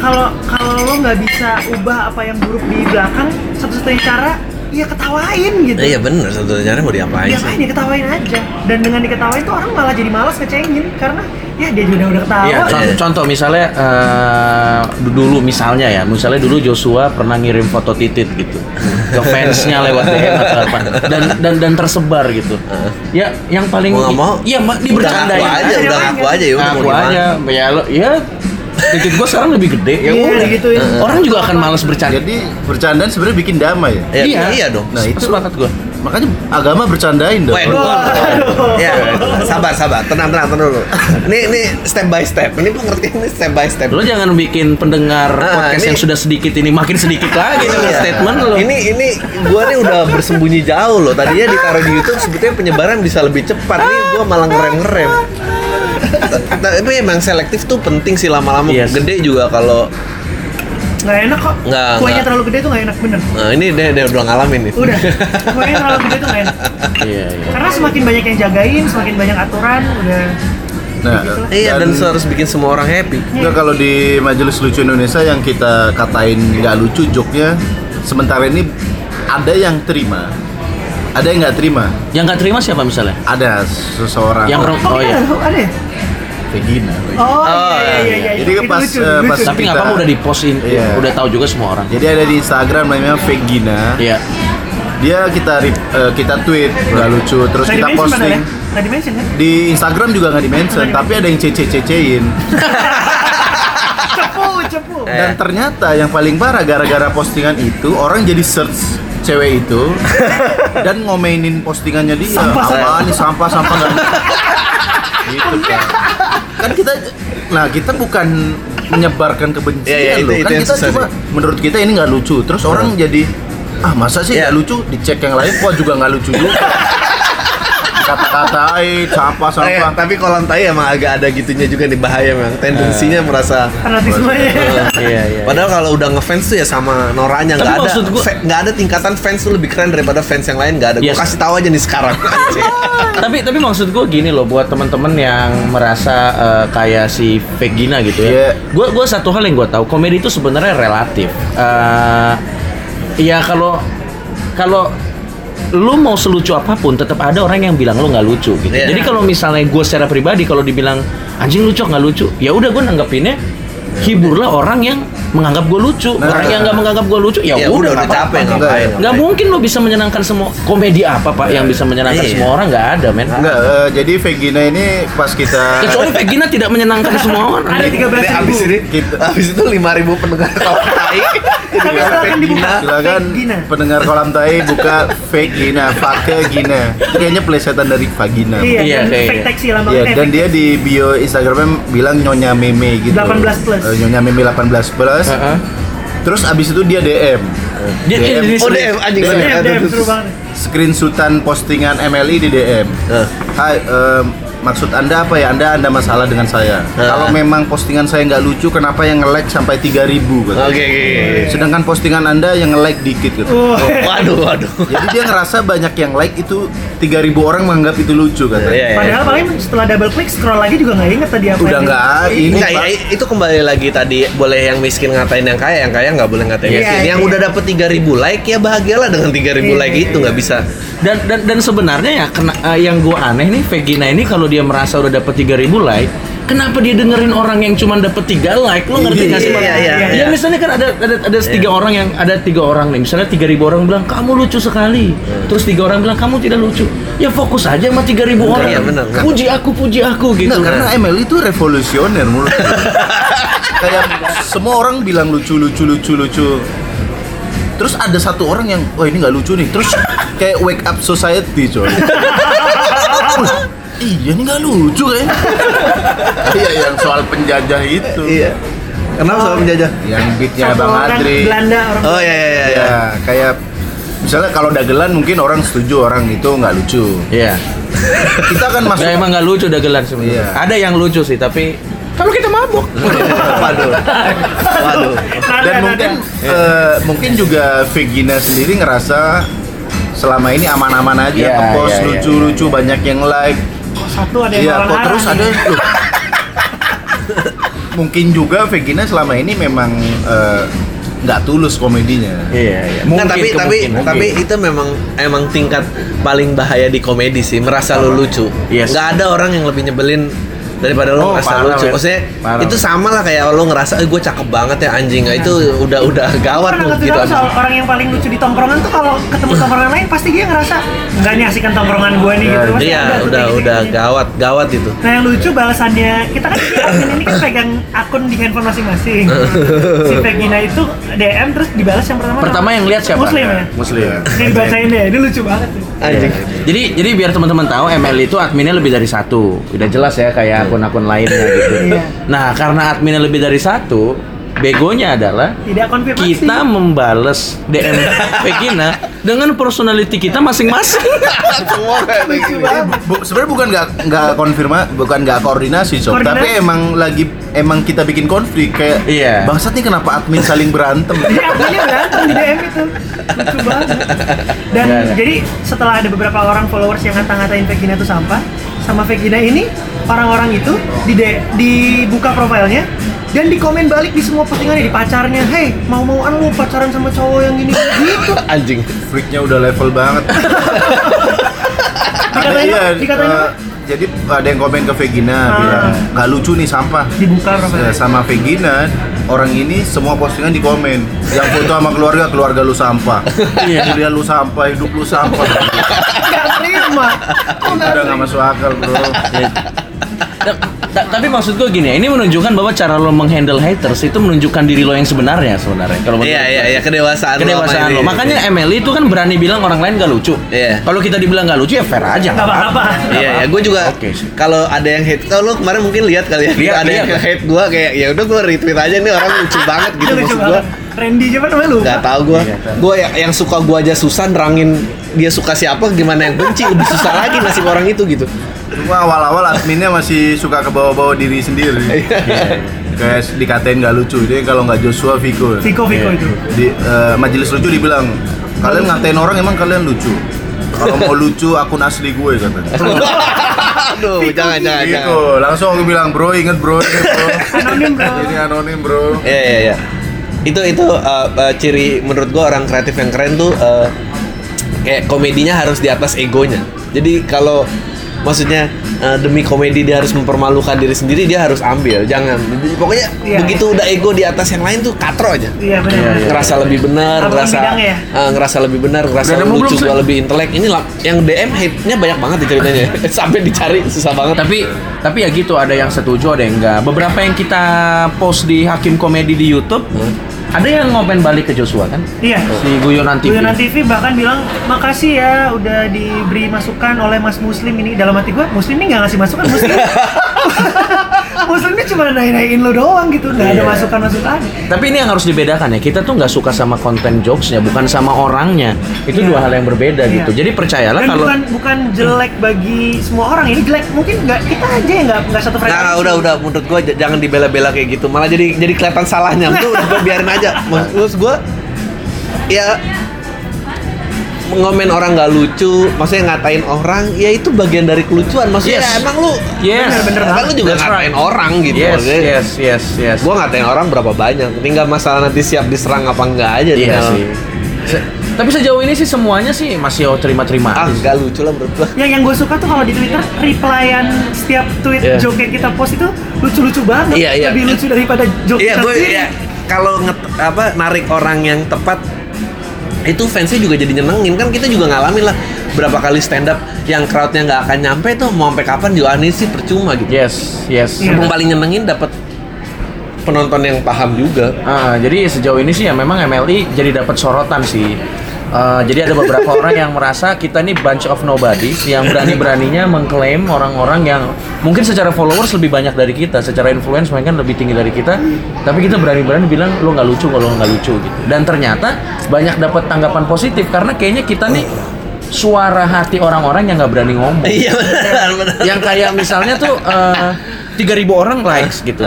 kalau kalau lo nggak bisa ubah apa yang buruk di belakang satu-satunya cara ya ketawain gitu.
Iya bener. Satu caranya mau diapain
ya
sih?
dia ketawain aja. Dan dengan diketawain tuh orang malah jadi malas ngecengin. Karena ya dia juga udah ketawa
Iya, contoh,
Iya.
contoh misalnya eh, dulu misalnya ya, misalnya dulu Joshua pernah ngirim foto titit gitu ke fansnya lewat DM atau apa dan dan dan tersebar gitu. Ya, yang paling
Mau mau?
Iya, mak
udah
dibercandain
ngaku aja udah ngaku aja ya udah mau
Ngaku
gimana.
aja, ya lo, ya titit gua sekarang lebih gede ya
Iya,
udah.
gitu ya.
Orang juga akan malas bercanda.
Jadi bercandaan sebenarnya bikin damai ya.
Iya,
Iya.
iya dong.
Nah itu
sepakat gua.
Makanya agama bercandain dong.
Waduh.
Waduh.
Ya, sabar, sabar, tenang, tenang, tenang dulu. Ini, ini step by step. Ini pengertian ini step by step.
Lo jangan bikin pendengar
Ah,
podcast
ini-
yang sudah sedikit ini makin sedikit lagi dengan
Iya.
statement lo.
Ini ini gua nih udah bersembunyi jauh loh. Tadinya ditaruh di YouTube sebetulnya penyebaran bisa lebih cepat. Nih gua malah ngerem-ngerem. Tapi emang selektif tuh penting sih lama-lama.
Yes.
Gede juga kalau
nggak enak kok
Nggak,
kuenya
nggak.
terlalu gede tuh nggak enak bener
Nah, ini dia, dia udah ngalamin nih.
udah kuenya terlalu gede tuh nggak enak
Iya, iya.
karena semakin banyak yang jagain semakin banyak aturan udah
Nah,
Iya, dan harus bikin semua orang happy.
Enggak kalau di Majelis Lucu Indonesia yang kita katain nggak lucu joknya, sementara ini ada yang terima, ada yang nggak terima.
Yang nggak terima siapa misalnya?
Ada seseorang
Yang
oh,
oh,
oh iya.
ada, ada ya?
Vegina.
Oh,
Oh,
iya, iya, iya, iya.
Jadi
Itu
pas,
lucu,
eh,
lucu.
pas-
Tapi nggak
kita-
apa-apa udah di postin,
Iya.
udah tahu juga semua orang.
Jadi ada di Instagram namanya Vegina.
Iya.
Dia kita rip- eh, kita tweet nggak lucu, terus kita
padahal
posting.
ya? Kan?
Di Instagram juga nggak di-mention,
Nggak
tapi ada yang cece-cecein.
Cepu, cepu.
Eh.
Dan ternyata yang paling parah gara-gara postingan itu orang jadi search cewek itu dan ngomenin postingannya dia.
Sampah,
nih sampah sampah nggak gitu kan. Kan kita nah kita bukan menyebarkan kebencian
Iya, iya, itu-
loh.
itu
kan kita cuma menurut kita ini nggak lucu. Terus orang jadi ah masa sih
Iya.
nggak lucu dicek yang lain kok juga nggak lucu juga dikata-katain sampah
Eh,
sampah
tapi kolam tai emang agak ada gitunya juga nih bahaya memang. Tendensinya merasa
fanatismenya
Iya, iya.
Padahal kalau udah ngefans tuh ya sama Noranya nggak ada nggak ada tingkatan fans tuh lebih keren daripada fans yang lain nggak ada. Gue
Yes.
kasih tahu aja nih sekarang.
tapi tapi maksud gue gini loh buat teman-teman yang merasa eh, kayak si Vegina gitu ya.
Iya.
Gue gue satu hal yang gue tahu komedi itu sebenarnya relatif. Eh ya kalau kalau lu mau selucu apa pun tetap ada orang yang bilang lu nggak lucu gitu.
Iya.
Jadi kalau misalnya gue secara pribadi kalau dibilang anjing lucu nggak lucu, ya udah gue nanggepinnya hiburlah orang yang menganggap gue lucu.
Nah.
orang yang nggak menganggap gue lucu, ya,
ya
udah
udah
nggak
udah capek.
Nggak mungkin lo bisa menyenangkan semua komedi apa pak yang bisa menyenangkan
Iya.
semua orang nggak ada men.
Enggak, eh, jadi Vegina ini pas kita
Kecuali Vegina tidak menyenangkan semua orang.
ada 13
Jadi abis ini
Kita-
abis itu 5000 pendengar kolam tai. Kayak
silakan Vegina.
pendengar kolam tai buka Vegina, Fake Gina. Itu kayaknya plesetan dari vagina.
iya
Iya,
dan lama
Iya,
eh,
dan dia di bio Instagramnya bilang nyonya meme gitu.
18 plus.
Eh, nyonya meme 18 plus.
Heeh.
Terus abis itu dia DM.
Dia- dia- dia-
Oh DM anjing.
DM, DM, seru banget
Screenshotan postingan MLI di DM.
Eh.
Hai, em, maksud anda apa ya? Anda ada masalah dengan saya.
Eh.
Kalau memang postingan saya nggak lucu, kenapa yang nge-like sampai 3000 gitu.
Oke oke. oke.
Sedangkan postingan anda yang nge-like dikit gitu.
Oh,
Waduh waduh.
Jadi dia ngerasa banyak yang like itu 3000 orang menganggap itu lucu katanya.
Iya, iya.
padahal paling setelah double klik scroll lagi juga nggak inget tadi apa
Udah nggak ini
Enggak,
Pak.
ya, itu kembali lagi tadi boleh yang miskin ngatain yang kaya, yang kaya nggak boleh ngatain
Iya,
miskin. Yang
iya.
udah dapet 3000 like ya bahagialah dengan 3000
Iya,
like
iya,
itu nggak bisa.
Dan dan dan sebenarnya ya kena, eh, yang gua aneh nih Vegina ini kalau dia merasa udah dapet 3000 like, kenapa dia dengerin orang yang cuma dapet 3 like? Lo ngerti nggak sih?
Iya, iya,
Ya
iya.
misalnya kan ada ada ada tiga orang yang ada tiga orang nih. Misalnya 3000 orang bilang kamu lucu sekali. Terus tiga orang bilang kamu tidak lucu. Ya fokus aja sama 3000 orang.
iya, benar.
Puji aku, puji aku gitu.
Nggak, karena ML itu revolusioner menurut. Kayak semua orang bilang lucu lucu lucu lucu. Terus ada satu orang yang, wah ini nggak lucu nih. Terus kayak wake up society coy. Iya ini nggak lucu kayaknya. Iya yang soal penjajah itu.
Iya. Kenapa soal penjajah?
Yang beatnya Bang
orang
Adri.
Belanda orang
Oh iya iya iya.
Ya, kayak misalnya kalau dagelan mungkin orang setuju orang itu nggak lucu.
Iya.
Kita kan masuk
Nah, emang nggak lucu dagelan sebenarnya.
Iya.
Ada yang lucu sih, tapi kalau kita mabuk.
Waduh. Waduh.
Nada,
dan
nada.
mungkin eh, mungkin juga Vegina sendiri ngerasa selama ini aman-aman aja
Iya,
ngepost
iya, iya.
lucu-lucu banyak yang like
satu ada yang
iya
malah
kok terus ada loh. mungkin juga Vegina selama ini memang eh, nggak tulus komedinya
Iya, iya.
Nggak, tapi tapi
kemungkinan.
tapi itu memang emang tingkat paling bahaya di komedi sih merasa lu lucu.
Yes.
Nggak ada orang yang lebih nyebelin daripada lu
Oh,
ngerasa
parah,
lucu. Maksudnya
Parah.
itu sama lah kayak lu ngerasa eh gue cakep banget ya anjing. Nah, itu udah udah gawat tuh gitu.
soal orang yang paling lucu di tongkrongan tuh kalau ketemu tongkrongan lain pasti dia ngerasa nggak nyaksikan tongkrongan gue nih gitu. Pasti
Iya,
ada tuh
udah udah
gitu-gitu.
gawat gawat itu.
Nah yang lucu balasannya kita kan di admin ini kan pegang akun di handphone masing-masing. si Vegina itu DM terus dibalas yang pertama.
Pertama yang lihat siapa?
Muslim ya.
Muslim.
Ini dibacain deh, ini lucu banget.
Anjing.
Jadi jadi biar teman-teman tahu ML itu adminnya lebih dari satu. Udah jelas ya kayak akun-akun lainnya gitu.
Iya.
Nah, karena adminnya lebih dari satu, begonya adalah
Tidak konfirmasi.
kita membales DM Vegina dengan personality kita masing-masing.
Semua.
Bu, sebenarnya bukan nggak nggak konfirma bukan nggak koordinasi sob
Koordinasi.
tapi emang lagi emang kita bikin konflik kayak
Iya.
bangsat nih kenapa admin saling berantem
Jadi adminnya berantem di DM itu lucu banget. Dan jadi setelah ada beberapa orang followers yang ngata-ngatain Vegina itu sampah, sama Vegina ini orang-orang itu di dibuka profilnya dan di komen balik di semua postingannya di pacarnya, hey mau-mauan lu pacaran sama cowok yang gini gitu.
Anjing.
freaknya udah level banget ada
Dikatanya,
iya
dikatanya
eh, jadi ada yang komen ke Vegina
Ah.
bilang nggak lucu nih sampah
dibuka profilnya.
Eh, sama Vegina orang ini semua postingan di komen yang foto sama keluarga keluarga lu sampah
Iya.
kuliah lu sampah hidup lu sampah
Nggak terima.
Udah nggak masuk akal bro
ta- tapi maksud gue gini, ini menunjukkan bahwa cara lo menghandle haters itu menunjukkan diri lo yang sebenarnya sebenarnya. Kalau menurut
Iya
gue.
iya iya kedewasaan.
kedewasaan lo.
ini.
Makanya Emily itu kan berani bilang orang lain gak lucu.
Iya.
Kalau kita dibilang gak lucu ya fair aja.
Nggak apa-apa.
Iya, ya, gue juga
Oke sih.
kalau ada yang hate, tau lo kemarin mungkin lihat kali ya,
Lihat,
ada yang
lihat.
hate gue kayak ya udah gue retweet aja nih orang lucu banget gitu
Lucu
maksud gue.
Randy siapa namanya lu?
Gak tau gue.
Iya, kan.
Gue yang, yang suka gue aja susah nerangin dia suka siapa, gimana yang benci lebih susah lagi nasib orang itu gitu.
Cuma awal-awal adminnya masih suka ke bawah-bawah diri sendiri. Kayak dikatain nggak lucu. Dia kalau nggak Joshua, Vico.
Viko Viko itu.
Di eh, majelis lucu dibilang, kalian ngatain orang emang kalian lucu. Kalau mau lucu akun asli gue katanya.
Aduh, jangan jangan
Gitu,
jangan.
langsung aku bilang bro inget bro, inget bro.
Anonim, bro.
Ini anonim bro.
Iya iya iya. Itu itu uh, uh, ciri menurut gue orang kreatif yang keren tuh uh, kayak komedinya harus di atas egonya. Jadi kalau maksudnya uh, demi komedi dia harus mempermalukan diri sendiri dia harus ambil. Jangan. Jadi, pokoknya
Iya.
begitu udah ego di atas yang lain tuh katro aja.
Iya benar.
ngerasa lebih benar, ngerasa
ya?
eh, ngerasa lebih benar, ngerasa
Udah nemu
lucu, gua lebih intelek. Ini lah yang DM hate-nya banyak banget nih ceritanya. Sampai dicari susah banget.
tapi tapi ya gitu ada yang setuju ada yang enggak beberapa yang kita post di Hakim Komedi di YouTube ada yang ngomen balik ke Joshua kan?
Iya.
si Guyonan TV
Guyonan TV bahkan bilang makasih ya udah diberi masukan oleh Mas Muslim ini. Dalam hati gua Muslim ini nggak ngasih masukan Muslim Ini cuma naik-naikin lo doang gitu nggak ada
Iya.
masukan masukan
Tapi ini yang harus dibedakan ya. Kita tuh nggak suka sama konten jokesnya, bukan sama orangnya. Itu
Iya.
dua hal yang berbeda
Iya.
gitu. Jadi percayalah
dan
kalau
bukan bukan jelek bagi semua orang ini jelek mungkin nggak kita aja yang nggak nggak satu frekuensi
Nah, udah udah menurut gua j- jangan dibela-bela kayak gitu. Malah jadi jadi kelihatan salahnya. Itu udah gua biarin aja. Maksud gua ya ngomen orang nggak lucu, maksudnya ngatain orang, ya itu bagian dari kelucuan. Maksudnya
Yes.
ya emang lu
Yes.
bener-bener kan lu juga
That's
ngatain
right.
orang gitu.
Yes,
maksudnya.
yes, yes, yes.
Gua ngatain orang berapa banyak. Tinggal masalah nanti siap diserang apa enggak aja
Iya
tinggal.
sih. Se- tapi sejauh ini sih semuanya sih masih oh terima-terima.
Ah,
aja.
enggak lucu lah menurut gua.
yang yang gue suka tuh kalau di Twitter replyan setiap tweet
Iya.
joke yang kita post itu lucu-lucu banget
Iya, iya.
lebih lucu daripada joke
Iya,
kita
gue
sendiri.
ya kalau nget- apa narik orang yang tepat itu fansnya juga jadi nyenengin kan kita juga ngalamin lah berapa kali stand up yang crowdnya nggak akan nyampe tuh mau sampai kapan juga aneh sih percuma gitu.
Yes, yes.
Yang paling nyenengin dapat penonton yang paham juga.
Ah, jadi sejauh ini sih ya memang MLI jadi dapat sorotan sih. Eh, jadi ada beberapa orang yang merasa kita ini bunch of nobodies yang berani-beraninya mengklaim orang-orang yang mungkin secara followers lebih banyak dari kita, secara influence mereka lebih tinggi dari kita, tapi kita berani-berani bilang lo nggak lucu kalau lo nggak lucu gitu. Dan ternyata banyak dapat tanggapan positif karena kayaknya kita nih suara hati orang-orang yang nggak berani ngomong.
Iya benar benar.
yang kayak misalnya tuh tiga ribu orang likes gitu.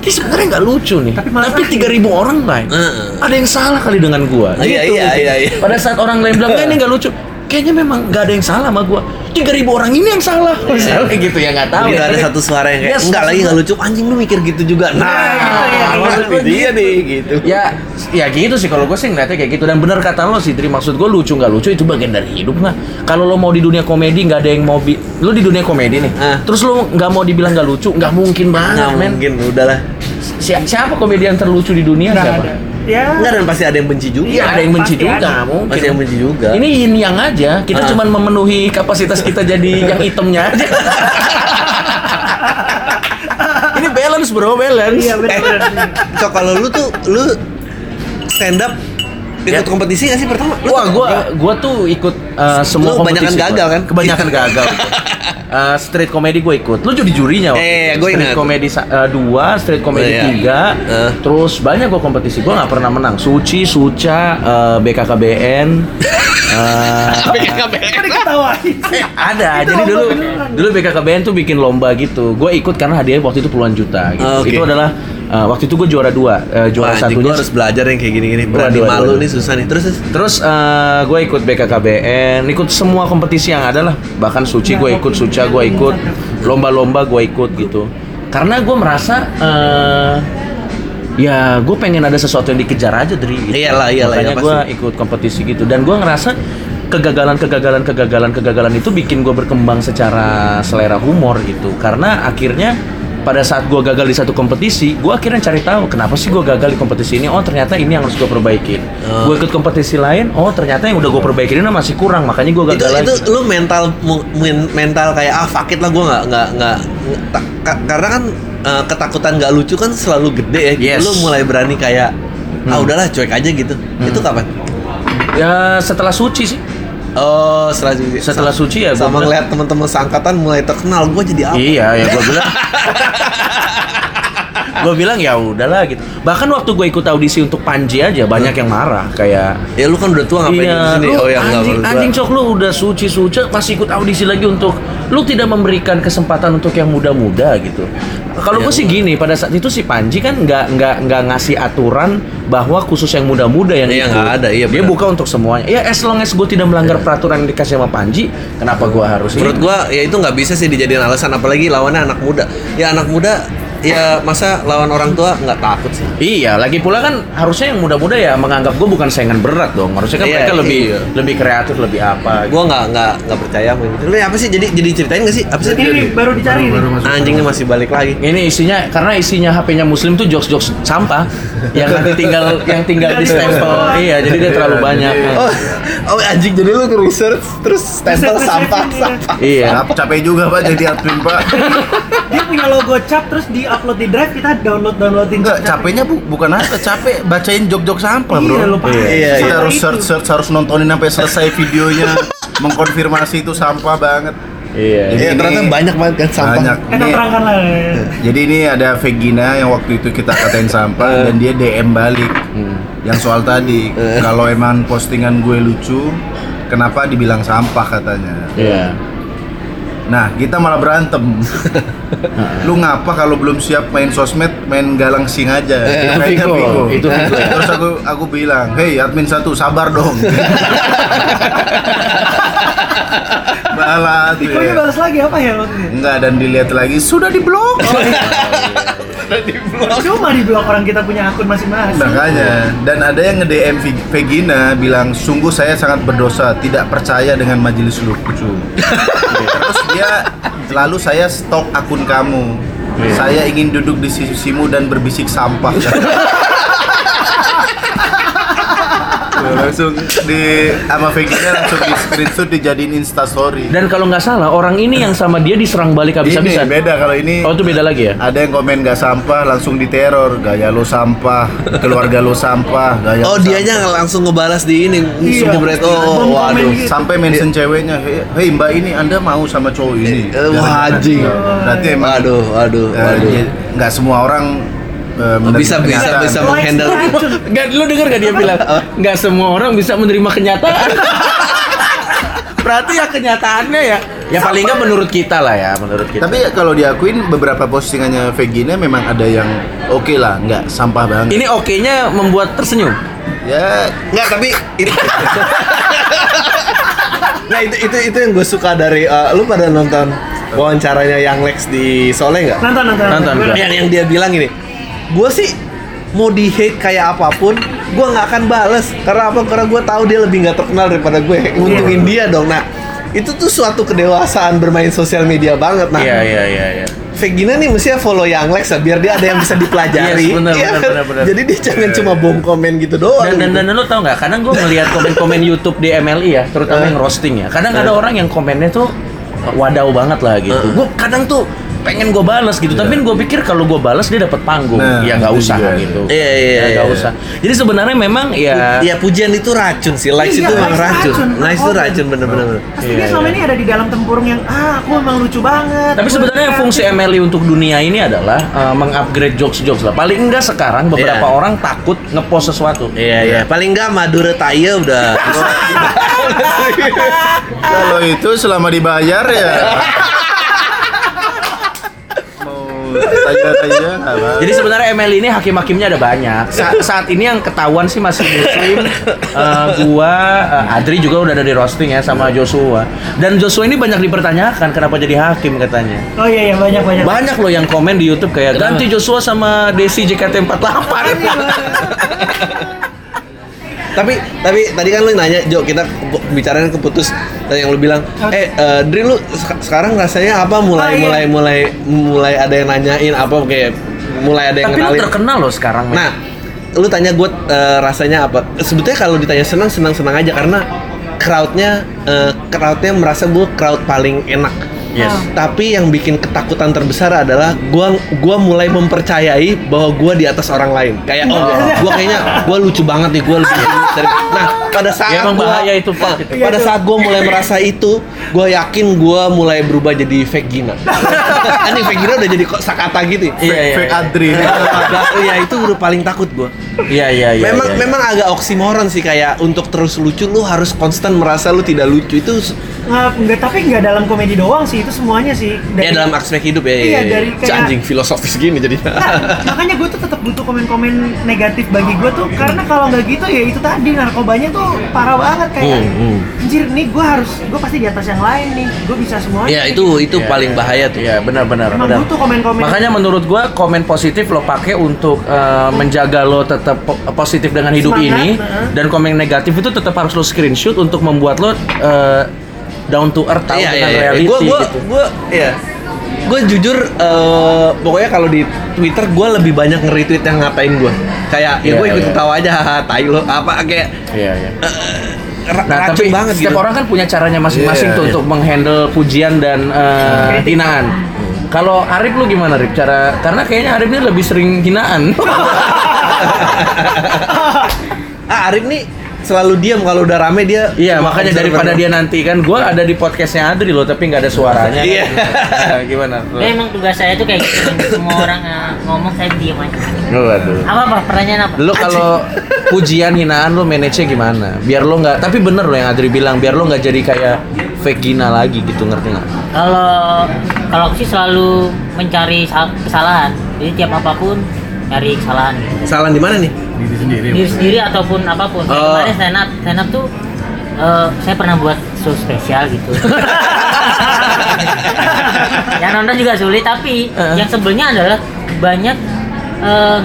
Ini sebenarnya nggak lucu nih.
Tapi
tiga ribu orang likes.
Heeh.
Ada yang salah kali dengan gua.
Iya,
Gitu,
iya,
gitu.
iya, iya.
Pada saat orang lain bilang "Eh, ini nggak lucu, kayaknya memang nggak ada yang salah sama gua. Tiga ribu orang ini yang salah. Misalnya gitu ya nggak tahu.
Gitu ada satu suara yang kayak
Yes,
enggak lagi nggak lucu anjing lu mikir gitu juga. Nah,
gitu, iya,
maksud
iya.
dia nih gitu.
ya ya gitu sih kalau gue sih ngeliatnya kayak gitu dan bener kata lo sih Tri maksud gue lucu nggak lucu itu bagian dari hidup lah kalau lo mau di dunia komedi nggak ada yang mau bi lo di dunia komedi nih
Ah.
terus lo nggak mau dibilang nggak lucu nggak mungkin banget
Nggak mungkin udahlah.
Si- siapa komedian terlucu di dunia
Nggak
siapa
ada ya
Enggak dan pasti ada yang benci juga.
Iya, ada yang benci
pasti
juga,
ada.
mungkin.
Pasti yang benci juga.
Ini yin yang aja, kita
Ah.
cuman memenuhi kapasitas kita jadi yang hitamnya aja. Ini balance bro, balance.
iya benar
Cok kalau lu tuh lu stand up ikut
Ya.
kompetisi gak sih pertama? Lu
Wah, gua gua tuh ikut uh, semua
Lu kebanyakan
kompetisi,
gagal,
gua.
kan?
Kebanyakan gagal. Uh, street comedy gue ikut. Lu jadi jurinya waktu
Eh,
itu.
gua
Street
ingat.
comedy sa- uh, dua, street comedy
Oh, iya.
tiga.
Eh.
Terus banyak gua kompetisi. Gua nggak pernah menang. Suci, Suca, uh, BKKBN. uh,
sih?
ada
Itu
jadi
lomba
dulu
beneran.
dulu BKKBN tuh bikin lomba gitu gue ikut karena hadiahnya waktu itu puluhan juta gitu
Oh, oke.
itu adalah uh, waktu itu gue juara dua Uh, juara
Wah,
satunya
gua harus belajar yang kayak gini-gini. Berani
Waduh,
malu
waduh.
nih susah nih. Terus terus.
Uh, gue ikut BKKBN, ikut semua kompetisi yang ada lah. Bahkan Suci gue ikut, Suca gue ikut, lomba-lomba gue ikut gitu. Karena gue merasa uh, ya gue pengen ada sesuatu yang dikejar aja dari gitu.
Iyalah, iyalah,
Makanya
ya,
gue ikut kompetisi gitu. Dan gue ngerasa kegagalan kegagalan kegagalan kegagalan itu bikin gue berkembang secara selera humor gitu. Karena akhirnya pada saat gue gagal di satu kompetisi, gue akhirnya cari tahu kenapa sih gue gagal di kompetisi ini. Oh ternyata ini yang harus gue perbaikin.
Oh.
Gue ikut kompetisi lain, oh ternyata yang udah gue perbaikin ini masih kurang, makanya gue
Itu
gagal
itu
lagi.
lu mental mental kayak ah fuck it lah gua nggak nggak nggak karena kan eh, ketakutan nggak lucu kan selalu gede ya. gitu.
Yes.
Lu mulai berani kayak ah
Hmm.
udahlah cuek aja gitu. Itu kapan?
Ya setelah suci sih.
Oh, setelah
Setelah suci ya
sama
bilang-
ngeliat teman-teman seangkatan mulai terkenal, gua jadi apa?
Iya, ya gue bilang. gue bilang ya udahlah gitu. Bahkan waktu gue ikut audisi untuk Panji aja banyak yang marah kayak
Ya lu kan udah tua ngapain di sini?
lu
Oh ya
anjing, anjing cok lu udah suci suci masih ikut audisi lagi untuk lu tidak memberikan kesempatan untuk yang muda-muda gitu. Kalau gue sih gini pada saat itu si Panji kan nggak nggak nggak ngasih aturan bahwa khusus yang muda-muda yang
Iya, nggak ada, iya,
Dia
benar.
buka untuk semuanya. Ya as long as gue tidak melanggar peraturan yang dikasih sama Panji, kenapa gue harus
Menurut gua ya itu nggak bisa sih dijadiin alasan apalagi lawannya anak muda. Ya anak muda ya masa lawan orang tua nggak takut sih.
Iya, lagi pula kan harusnya yang muda-muda ya menganggap gue bukan saingan berat dong. Harusnya kan
Iya,
mereka lebih
iya.
lebih kreatif, lebih apa. gitu.
Gua nggak nggak nggak percaya ini. Lu apa sih jadi jadi ceritain nggak sih? Apa sih?
Ini baru dicari nih.
Anjingnya masih balik lagi.
Ini isinya karena isinya HP-nya Muslim tuh jokes-jokes sampah yang nanti tinggal yang tinggal di stempel. Iya, jadi dia terlalu banyak.
Oh, oh anjing jadi lu research terus stempel sampah sampah.
Iya.
Cap- capek juga pak jadi admin pak
Dia punya logo cap terus di-upload di drive kita download-downloadin
Enggak, capeknya bu, bukan apa, capek bacain jok-jok sampah bro
Iya, lupa.
Iya,
Kita
iya.
harus search, search, harus nontonin sampai selesai videonya Mengkonfirmasi itu sampah banget
Iya.
Jadi
Iya
ini-
ternyata banyak banget kan sampah.
Banyak
Eh,
Ini-
terangkan lah. ya.
Jadi ini ada Vegina yang waktu itu kita katain sampah dan dia DM balik yang soal tadi kalau emang postingan gue lucu kenapa dibilang sampah katanya.
Iya.
Nah kita malah berantem. Lu ngapa kalau belum siap main sosmed main galang sing aja?
Eh,
mainnya
Viko.
Viko.
Itu Viko.
Terus aku aku bilang, hei admin satu sabar dong. Malah tuh
Kok dia
ya.
balas lagi apa ya maksudnya?
Enggak dan dilihat lagi sudah diblok.
Cuma di blok orang kita punya akun masing-masing.
Makanya dan ada yang nge-DM Veg- Vegina bilang sungguh saya sangat berdosa tidak percaya dengan majelis lucu. Terus dia lalu saya stok akun kamu. Saya ingin duduk di sisimu dan berbisik sampah. Langsung di sama Vegina langsung di screenshot dijadiin insta story.
Dan kalau nggak salah orang ini yang sama dia diserang balik
Ini
habis-habisan.
beda kalau ini
Oh itu beda lagi ya?
ada yang komen gak sampah langsung diteror gaya lo sampah keluarga lo sampah gaya
Oh dianya langsung ngebalas di ini
Iya.
subret. Oh,
komen
waduh.
gitu.
sampai mention ceweknya hei, hei mbak ini anda mau sama cowok ini
Eh, wah, anjing.
berarti emang
Waduh, waduh,
eh,
waduh.
ya, nggak semua orang menerima
Bisa bisa
kenyataan.
bisa menghandle.
Nggak, lu denger gak dia bilang? Nggak semua orang bisa menerima kenyataan. Berarti ya kenyataannya ya, ya paling nggak menurut kita lah ya, menurut kita.
tapi kalau diakuin beberapa postingannya Vegina memang ada yang oke lah nggak sampah banget
ini oke-nya membuat tersenyum.
ya
Enggak, tapi itu Nah, itu itu itu yang gue suka dari eh, lu pada nonton wawancaranya yang Lex di Sole nggak?
Nonton, nonton.
Nonton,
gua.
yang yang dia bilang ini gue sih mau di hate kayak apa pun gue nggak akan bales karena apa karena gue tahu dia lebih nggak terkenal daripada gue nguntungin dia dong nah itu tuh suatu kedewasaan bermain sosial media banget nah
Iya iya iya. iya.
Vegina nih mestinya follow yang Lex biar dia ada yang bisa dipelajari
Yes, benar,
Iya
benar,
kan?
benar, benar.
jadi dia jangan cuma bom komen gitu doang
Dan, dan, dan, dan lo tau nggak? Kadang gue ngeliat komen-komen YouTube di MLI ya, terutama yang roasting ya. Kadang ada orang yang komennya tuh wadaw banget lah gitu. Gue kadang tuh pengen gue balas gitu, tapi gue pikir kalau gue balas dia dapat panggung.
Nah,
ya nggak usah
juga.
gitu.
Iya, iya,
Ya, nggak
iya.
usah. Jadi sebenarnya memang ya.
Ya pujian itu racun sih, likes
Iya,
itu memang
likes
racun.
racun.
Likes itu
Oh.
racun bener-bener.
Pasti
Iya,
dia selama
iya.
ini ada di dalam tempurung yang ah aku emang lucu banget.
Tapi sebenarnya
kreatif."
fungsi MLI untuk dunia ini adalah uh, mengupgrade jokes-jokes lah. Paling enggak sekarang beberapa
Iya.
orang takut ngepost sesuatu.
Iya iya, paling nggak Madura Taya udah.
kalau itu selama dibayar ya
Jadi sebenarnya ML ini hakim-hakimnya ada banyak. Sa- saat ini yang ketahuan sih masih Muslim, eh, gua, eh, Adri juga udah ada di roasting ya sama Joshua. Dan Joshua ini banyak dipertanyakan kenapa jadi hakim katanya.
Oh iya iya banyak banyak.
Banyak loh yang komen di YouTube kayak ganti Joshua sama Desi JKT48.
Tapi tapi tadi kan lu nanya Jo kita bicarain keputus dan yang lu bilang eh eh, Dri lu sek- sekarang rasanya apa? Mulai
Oh, iya.
mulai mulai mulai ada yang nanyain apa? Kayak mulai ada yang
Tapi lu
kenalin.
terkenal loh sekarang.
nah lu tanya gue eh, rasanya apa? Sebetulnya kalau ditanya senang senang senang aja karena crowdnya eh, crowdnya merasa gue crowd paling enak
Yes.
Tapi yang bikin ketakutan terbesar adalah gua gua mulai mempercayai bahwa gua di atas orang lain. Kayak oh, gua kayaknya gua lucu banget nih, gua lebih lucu dari. Nah, pada saat
Ya, emang
gua-
bahaya itu, Pak,
Nah,
gitu.
Pada saat gua mulai merasa itu, gua yakin gua mulai berubah jadi fake Gina. Ini fake Gina udah jadi kok sakata gitu. ya.
Iya, iya,
Fake
iya.
Adri.
Nah, Iya, itu udah paling takut gua.
Iya, iya, iya.
memang
iya, iya.
memang agak oksimoron sih kayak untuk terus lucu lu harus konstan merasa lu tidak lucu itu
nggak, tapi nggak dalam komedi doang sih, itu semuanya sih.
ya dalam aspek hidup ya.
Iya,
ya, ya.
dari kayak-
anjing filosofis gini jadinya.
Nah, makanya gue tuh tetap butuh komen-komen negatif bagi gue tuh karena kalau nggak gitu ya itu tadi narkobanya tuh parah banget kayak
Hmm, hmm.
anjir nih gue harus gue pasti di atas yang lain nih gue bisa semuanya
ya itu itu
Iya,
paling
iya.
bahaya tuh.
Iya, benar-benar.
butuh komen-komen
Makanya menurut gua komen positif lo pakai untuk eh, menjaga lo tetap po- positif dengan hidup
Semangat,
ini
heeh.
dan komen negatif itu tetap harus lo screenshot untuk membuat lo eh, down to earth tahu
Iya,
dengan
iya, iya.
reality
Gua gua
gitu.
gua ya. Gue jujur eh, pokoknya kalau di Twitter gue lebih banyak nge-retweet yang ngatain gue. Kayak ya
Iya,
gue ikut
iya.
ketawa aja haha tai lo apa kayak
Iya, iya.
ra-
Nah,
racun
tapi
banget
setiap
gitu.
orang kan punya caranya masing-masing
Iya,
tuh
iya.
untuk menghandle pujian dan eh, hinaan. Kalau Arif lu gimana Arif? Cara karena kayaknya Arif ini lebih sering hinaan.
Ah Arif nih selalu diam kalau udah rame dia
Iya, makanya daripada dia nanti kan gua ada di podcastnya Adri loh, tapi nggak ada suaranya.
Iya.
Nah, gimana?
Ya emang tugas saya tuh kayak gitu. Semua orang eh, ngomong saya diam aja.
Waduh.
Apa apa pertanyaan apa?
Lu kalau pujian hinaan lu manage gimana? Biar lu nggak, tapi bener loh yang Adri bilang, biar lu nggak jadi kayak fake Gina lagi gitu, ngerti nggak?
Kalau kalau aku sih selalu mencari sal- kesalahan. Jadi tiap apa pun cari kesalahan.
Salah di mana nih?
Diri sendiri.
Diri sendiri ataupun apa pun. Kayak
Oh.
kemarin stand up, stand up tuh eh, saya pernah buat show spesial gitu. yang nonton juga sulit tapi
Heeh.
yang sebelnya adalah banyak eh,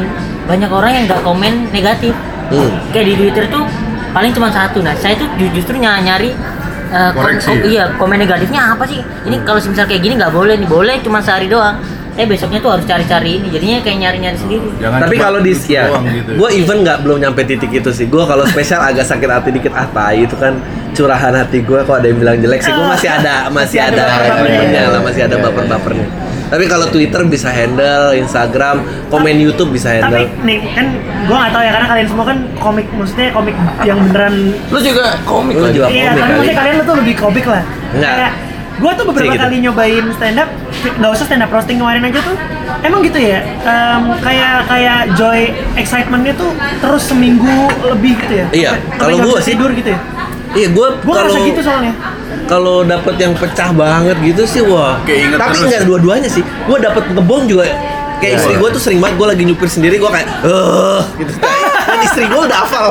banyak orang yang nggak komen negatif.
Hmm.
Kayak di Twitter tuh paling cuma satu. Nah, saya tuh ju- justru ny- nyari eh, kom-
Koreksi
kom-
ya?
iya komen negatifnya apa sih? Ini kalau misal kayak gini nggak boleh nih, boleh cuma sehari doang. Eh besoknya tuh harus cari-cari ini, jadinya kayak nyari-nyari sendiri.
Jangan
Tapi kalau di ya,
gitu.
gue even nggak belum nyampe titik itu sih. Gue kalau spesial agak sakit hati dikit ah tai itu kan curahan hati gue. Kok ada yang bilang jelek sih, gue masih ada masih
ada
ada
baper-bapernya.
momennya lah, masih ada
Iya, iya.
baper-bapernya. Tapi kalau Twitter bisa handle, Instagram, komen YouTube bisa
tapi
handle.
nih kan gue nggak tahu ya karena kalian semua kan komik maksudnya komik yang beneran
Lu juga komik
Lu juga
iya
komik
tapi maksudnya kalian tuh lebih komik lah
Enggak.
kayak gue tuh beberapa
gitu.
kali nyobain stand up nggak usah stand up roasting kemarin aja tuh emang gitu ya Em, kayak kayak joy excitementnya tuh terus seminggu lebih gitu ya
Iya, kalau
nggak bisa
sih-
tidur gitu ya
Iya, gue
gue
kalau
gitu soalnya
kalau dapet yang pecah banget gitu sih wah.
Keinget
Tapi enggak dua-duanya sih. Gue dapet ngebom juga. Kayak
Iya,
istri gue tuh sering banget gue lagi nyupir sendiri gue kayak eh gitu. Dan istri gue udah hafal.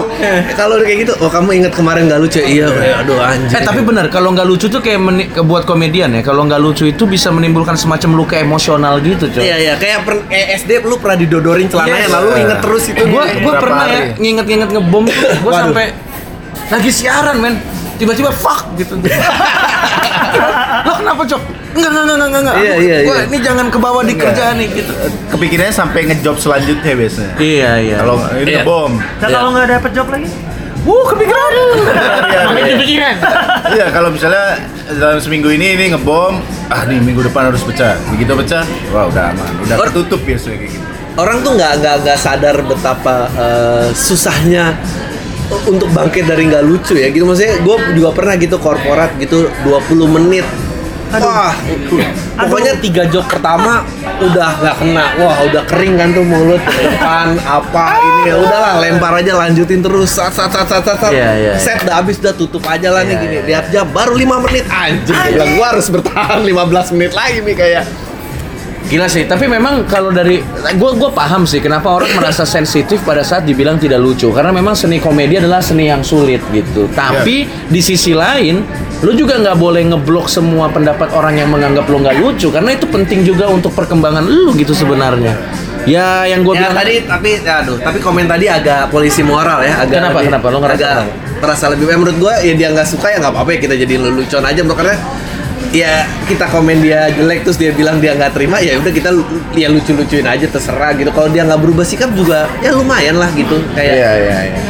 Kalau udah kayak gitu, oh kamu inget kemarin gak lucu? Iya, kayak aduh anjir.
Eh tapi benar kalau nggak lucu tuh kayak meni- buat komedian ya. Kalau nggak lucu itu bisa menimbulkan semacam luka emosional gitu, coy.
Iya iya kayak per, kayak SD lu pernah didodorin celananya
Yes.
lalu inget terus itu.
Gue
Iya.
gue pernah ya nginget-nginget ngebom tuh. Gue sampai lagi siaran men. Tiba-tiba fuck gitu. Lo kenapa cok? Enggak enggak enggak enggak enggak.
Iya, iya,
gua
iya.
ini jangan ke bawah di kerjaan nih gitu.
Kepikirannya sampai ngejob selanjutnya biasanya.
Iya iya.
Kalau ini
Iya.
bom.
Nah, kalau nggak dapet job lagi
Wuh, kepikiran. Iya,
Makin
iya.
kepikiran.
Iya, kalau misalnya dalam seminggu ini ini ngebom, ah nih minggu depan harus pecah. Begitu pecah, wah udah aman, udah ketutup biasanya kayak gitu.
orang tuh nggak nggak nggak sadar betapa eh, susahnya untuk bangkit dari nggak lucu ya gitu. Maksudnya gue juga pernah gitu korporat gitu 20 menit. Wah pokoknya tiga job pertama udah nggak kena. Wah udah kering kan tuh mulut depan apa ini. Ya udahlah lempar aja lanjutin terus. Sat sat sat sat sat, sat.
Iya, iya,
set udah habis udah tutup aja lah nih
Iya,
gini.
iya.
lihat jam baru lima menit. Anjing bilang gua harus bertahan 15 menit lagi nih kayak
Gila sih, tapi memang kalau dari gue gue paham sih kenapa orang merasa sensitif pada saat dibilang tidak lucu karena memang seni komedi adalah seni yang sulit gitu. Tapi di sisi lain, lu juga nggak boleh ngeblok semua pendapat orang yang menganggap lu nggak lucu karena itu penting juga untuk perkembangan lu gitu sebenarnya. Ya yang gue
ya
bilang
tadi tapi aduh tapi komen tadi agak polisi moral ya agak
Kenapa,
lebih-
kenapa? Lo ngerasa
agak
kenapa?
terasa lebih menurut gua ya dia nggak suka ya nggak apa-apa ya kita jadi lelucon aja bro karena ya kita komen dia jelek terus dia bilang dia nggak terima ya udah kita ya lucu-lucuin aja terserah gitu kalau dia nggak berubah sikap juga ya lumayan lah gitu kayak
Iya iya iya.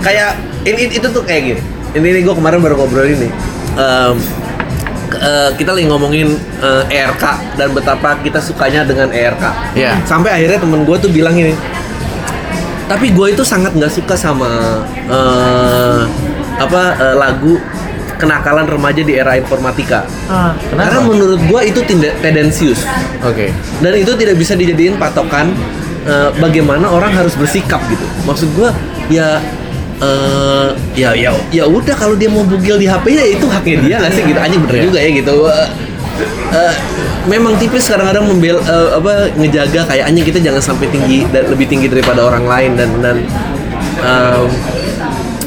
kayak ini itu tuh kayak gini ini nih gue kemarin baru ngobrol ini Em, eh, kita lagi ngomongin eh, ERK dan betapa kita sukanya dengan ERK.
Iya.
Sampai akhirnya temen gue tuh bilang ini, tapi gue itu sangat nggak suka sama eh, apa eh, lagu kenakalan remaja di era informatika.
Ah.
Karena menurut gue itu tindak tendensius
Oke.
dan itu tidak bisa dijadiin patokan eh, bagaimana orang harus bersikap gitu. Maksud gue ya eh, ya ya ya udah kalau dia mau bugil di HP ya itu haknya dia nggak sih gitu aja bener juga ya gitu. Eh, eh, memang tipis kadang-kadang membel eh, apa ngejaga kayak anjing kita jangan sampai tinggi dan lebih tinggi daripada orang lain dan dan em,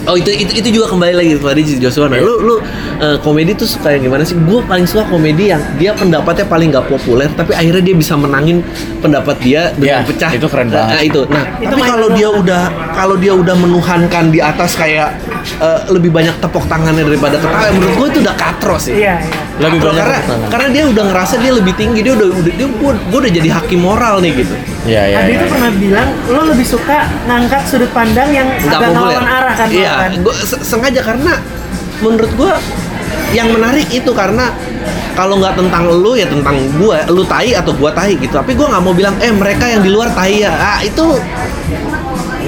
Oh itu, itu itu juga kembali lagi tadi Joshua. Nah, lu lu eh, komedi tuh suka yang gimana sih? Gue paling suka komedi yang dia pendapatnya paling nggak populer, tapi akhirnya dia bisa menangin pendapat dia dengan
Ya,
pecah.
itu keren
Nah,
banget.
itu. Nah,
Itu
tapi kalau dia udah kalau dia udah menuhankan di atas kayak eh, lebih banyak tepok tangannya daripada ketawa, menurut gue itu udah katro sih.
Iya, iya.
Lebih
Katro,
banyak
karena
tepuk tangan.
karena dia udah ngerasa dia lebih tinggi, dia udah udah dia gua, gua udah jadi hakim moral nih gitu.
Iya, iya.
Adi
iya.
tuh pernah bilang lo lebih suka ngangkat sudut pandang yang
nggak
agak
populer.
arah kan
Iya, gua se- sengaja karena menurut gua yang menarik itu karena kalau nggak tentang lu ya tentang gua, lu tai atau gua tai gitu. Tapi gua nggak mau bilang eh mereka yang di luar tai ya. Ah, itu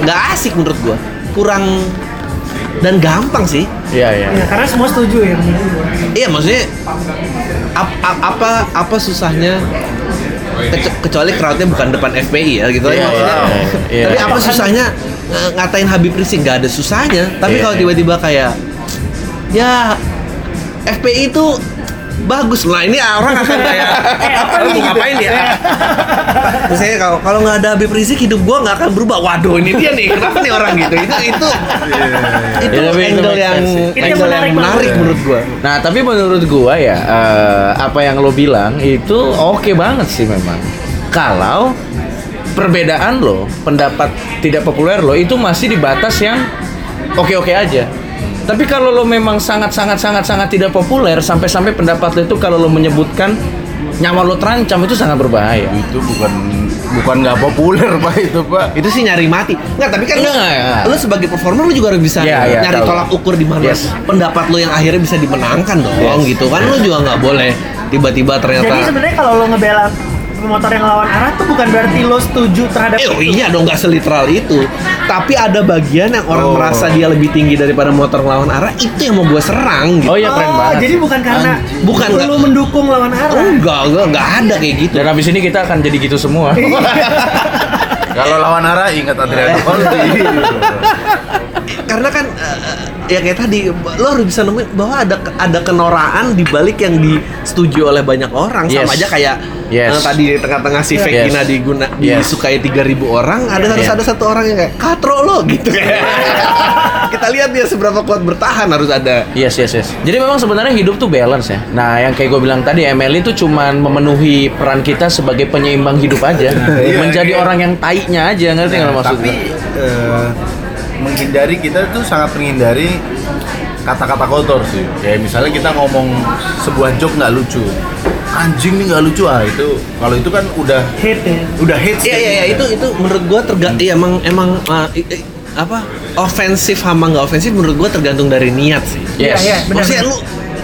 nggak asik menurut gua. Kurang dan gampang sih.
Iya, iya.
Ya, karena semua setuju ya menurut gua.
Iya maksudnya ap- ap- apa apa susahnya Kecu- kecuali crowdnya bukan depan FPI ya gitu aja
Iya,
maksudnya.
iya, iya.
Tapi apa susahnya eh, ngatain Habib Rizik nggak ada susahnya. Tapi
Iya,
kalau
iya.
tiba-tiba kayak ya FPI itu bagus. Lah ini orang akan kayak eh apa nih mau ngapain ya terus saya kalau kalau nggak ada Habib Rizik hidup gua nggak akan berubah. Waduh ini dia nih. Kenapa nih orang gitu? Itu itu itu
Iya, tapi itu
angle
make
yang
sih.
Itu yang
angle yang
menarik
menarik
banget.
menurut gua.
Nah, tapi menurut gua ya eh, apa yang lo bilang itu oke banget sih memang. Kalau perbedaan lo, pendapat tidak populer lo itu masih di batas yang oke-oke aja. Tapi kalau lo memang sangat sangat sangat sangat tidak populer sampai-sampai pendapat lo itu kalau lo menyebutkan nyawa lo terancam itu sangat berbahaya.
Itu bukan bukan nggak populer pak itu pak.
itu sih nyari mati nggak tapi kan lu,
Enggak, enggak.
lu sebagai performer lu juga harus bisa
Iya, iya,
nyari
tahu.
tolak ukur di mana
Yes.
pendapat lu yang akhirnya bisa dimenangkan dong
Yes.
gitu kan lu juga nggak boleh tiba-tiba ternyata
Jadi sebenarnya kalau lo ngebela pemotor yang lawan arah tuh bukan berarti lo setuju terhadap
Eh, oh
itu.
iya dong nggak seliteral itu tapi ada bagian yang orang
Oh.
merasa dia lebih tinggi daripada motor lawan arah itu yang mau gue serang gitu
Oh iya keren
Oh,
banget.
jadi bukan karena
Bukan,
lo
nggak.
mendukung lawan arah.
enggak enggak enggak ada kayak gitu
Dan habis ini kita akan jadi gitu semua.
Kalau lawan arah ingat Adriano Colby.
karena kan eh, ya kayak tadi lo harus bisa nemuin bahwa ada ada kenoraan di balik yang disetujui oleh banyak orang sama
Yes.
aja kayak
Yes.
eh, tadi di tengah-tengah si
Yes.
Vekina diguna
Yes.
disukai 3000 orang ada harus
Yeah.
ada satu orang yang kayak katro lo gitu kita lihat dia seberapa kuat bertahan harus ada
Yes, yes, yes. Jadi memang sebenarnya hidup tuh balance ya. Nah, yang kayak gue bilang tadi, ML itu cuman memenuhi peran kita sebagai penyeimbang hidup aja.
Iya,
Menjadi
iya.
orang yang taiknya aja, ngerti nggak lo maksud
tapi eh, menghindari kita tuh sangat menghindari kata-kata kotor sih. Kayak misalnya kita ngomong sebuah joke nggak lucu, anjing nih nggak lucu ah itu kalau itu kan udah
Hate ya.
udah hate
Iya iya iya itu itu menurut gua tergantung iya emang emang uh, i- i- apa ofensif sama nggak ofensif menurut gua tergantung dari niat sih.
Yes.
Iya, iya, benar.
Maksudnya lu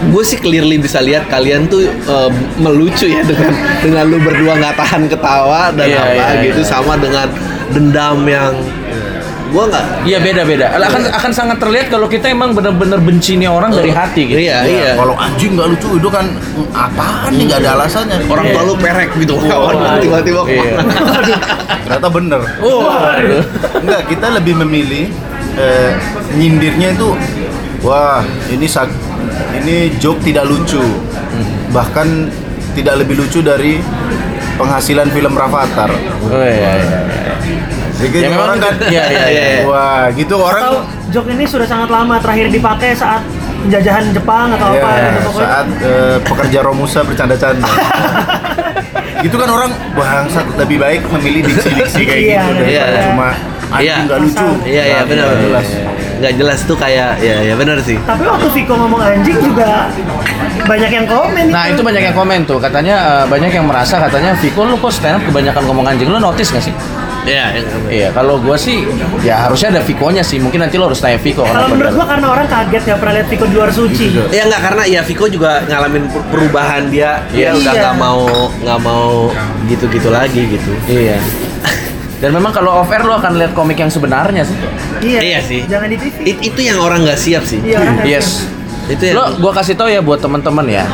gue sih clearly bisa lihat kalian tuh uh, melucu ya dengan dengan lu berdua nggak tahan ketawa dan
Iya,
apa
iya,
gitu
iya.
sama dengan dendam yang gua nggak
Iya beda-beda. Akan akan sangat terlihat kalau kita emang bener-bener benci nih orang dari hati gitu.
Iya,
Iya,
iya.
Kalau anjing nggak lucu itu kan "Hmm, apaan nih nggak ada alasannya.
Orang
Iya.
tua lu perek gitu kawan
waduh.
tiba-tiba
Iya.
Ternyata bener.
Oh.
Enggak, kita lebih memilih eh, nyindirnya itu wah, ini sak ini joke tidak lucu. Bahkan tidak lebih lucu dari penghasilan film Rafathar.
Oh iya, iya.
Jadi
Ya, memang
orang kan
itu- iya, iya, iya.
Wah, gitu
Atau
orang
joke ini sudah sangat lama terakhir dipakai saat penjajahan Jepang atau apa
ya,
gitu pokoknya.
saat eh, pekerja Romusa bercanda-canda. gitu kan orang bangsat lebih baik memilih diksi-diksi kayak
Iya,
gitu daripada
iya.
cuma anjing
Iya.
nggak lucu.
Iya iya
Nggak-
benar
nggak jelas.
Nggak jelas tuh kayak ya ya benar sih.
Tapi waktu Viko ngomong anjing juga banyak yang komen
Nah itu banyak yang komen tuh katanya eh, banyak yang merasa katanya Viko lu kok stand up kebanyakan ngomong anjing lu notice gak sih?
Iya, yang
Iya, kalau gua sih ya harusnya ada Viko-nya sih. Mungkin nanti lo harus tanya Viko
Kalau menurut gua karena orang kaget nggak pernah lihat Viko di luar suci.
Ya enggak karena ya Viko juga ngalamin per- perubahan dia. Dia
Iya.
udah
Iya.
nggak mau nggak mau gitu-gitu lagi gitu.
Iya. Dan memang kalau off air lo akan lihat komik yang sebenarnya sih.
Iya.
Iya sih.
Jangan di TV.
It- itu yang orang nggak siap sih.
Iya orang nggak
Yes.
siap.
Itu yang
Lo gua kasih tau ya buat teman-teman ya.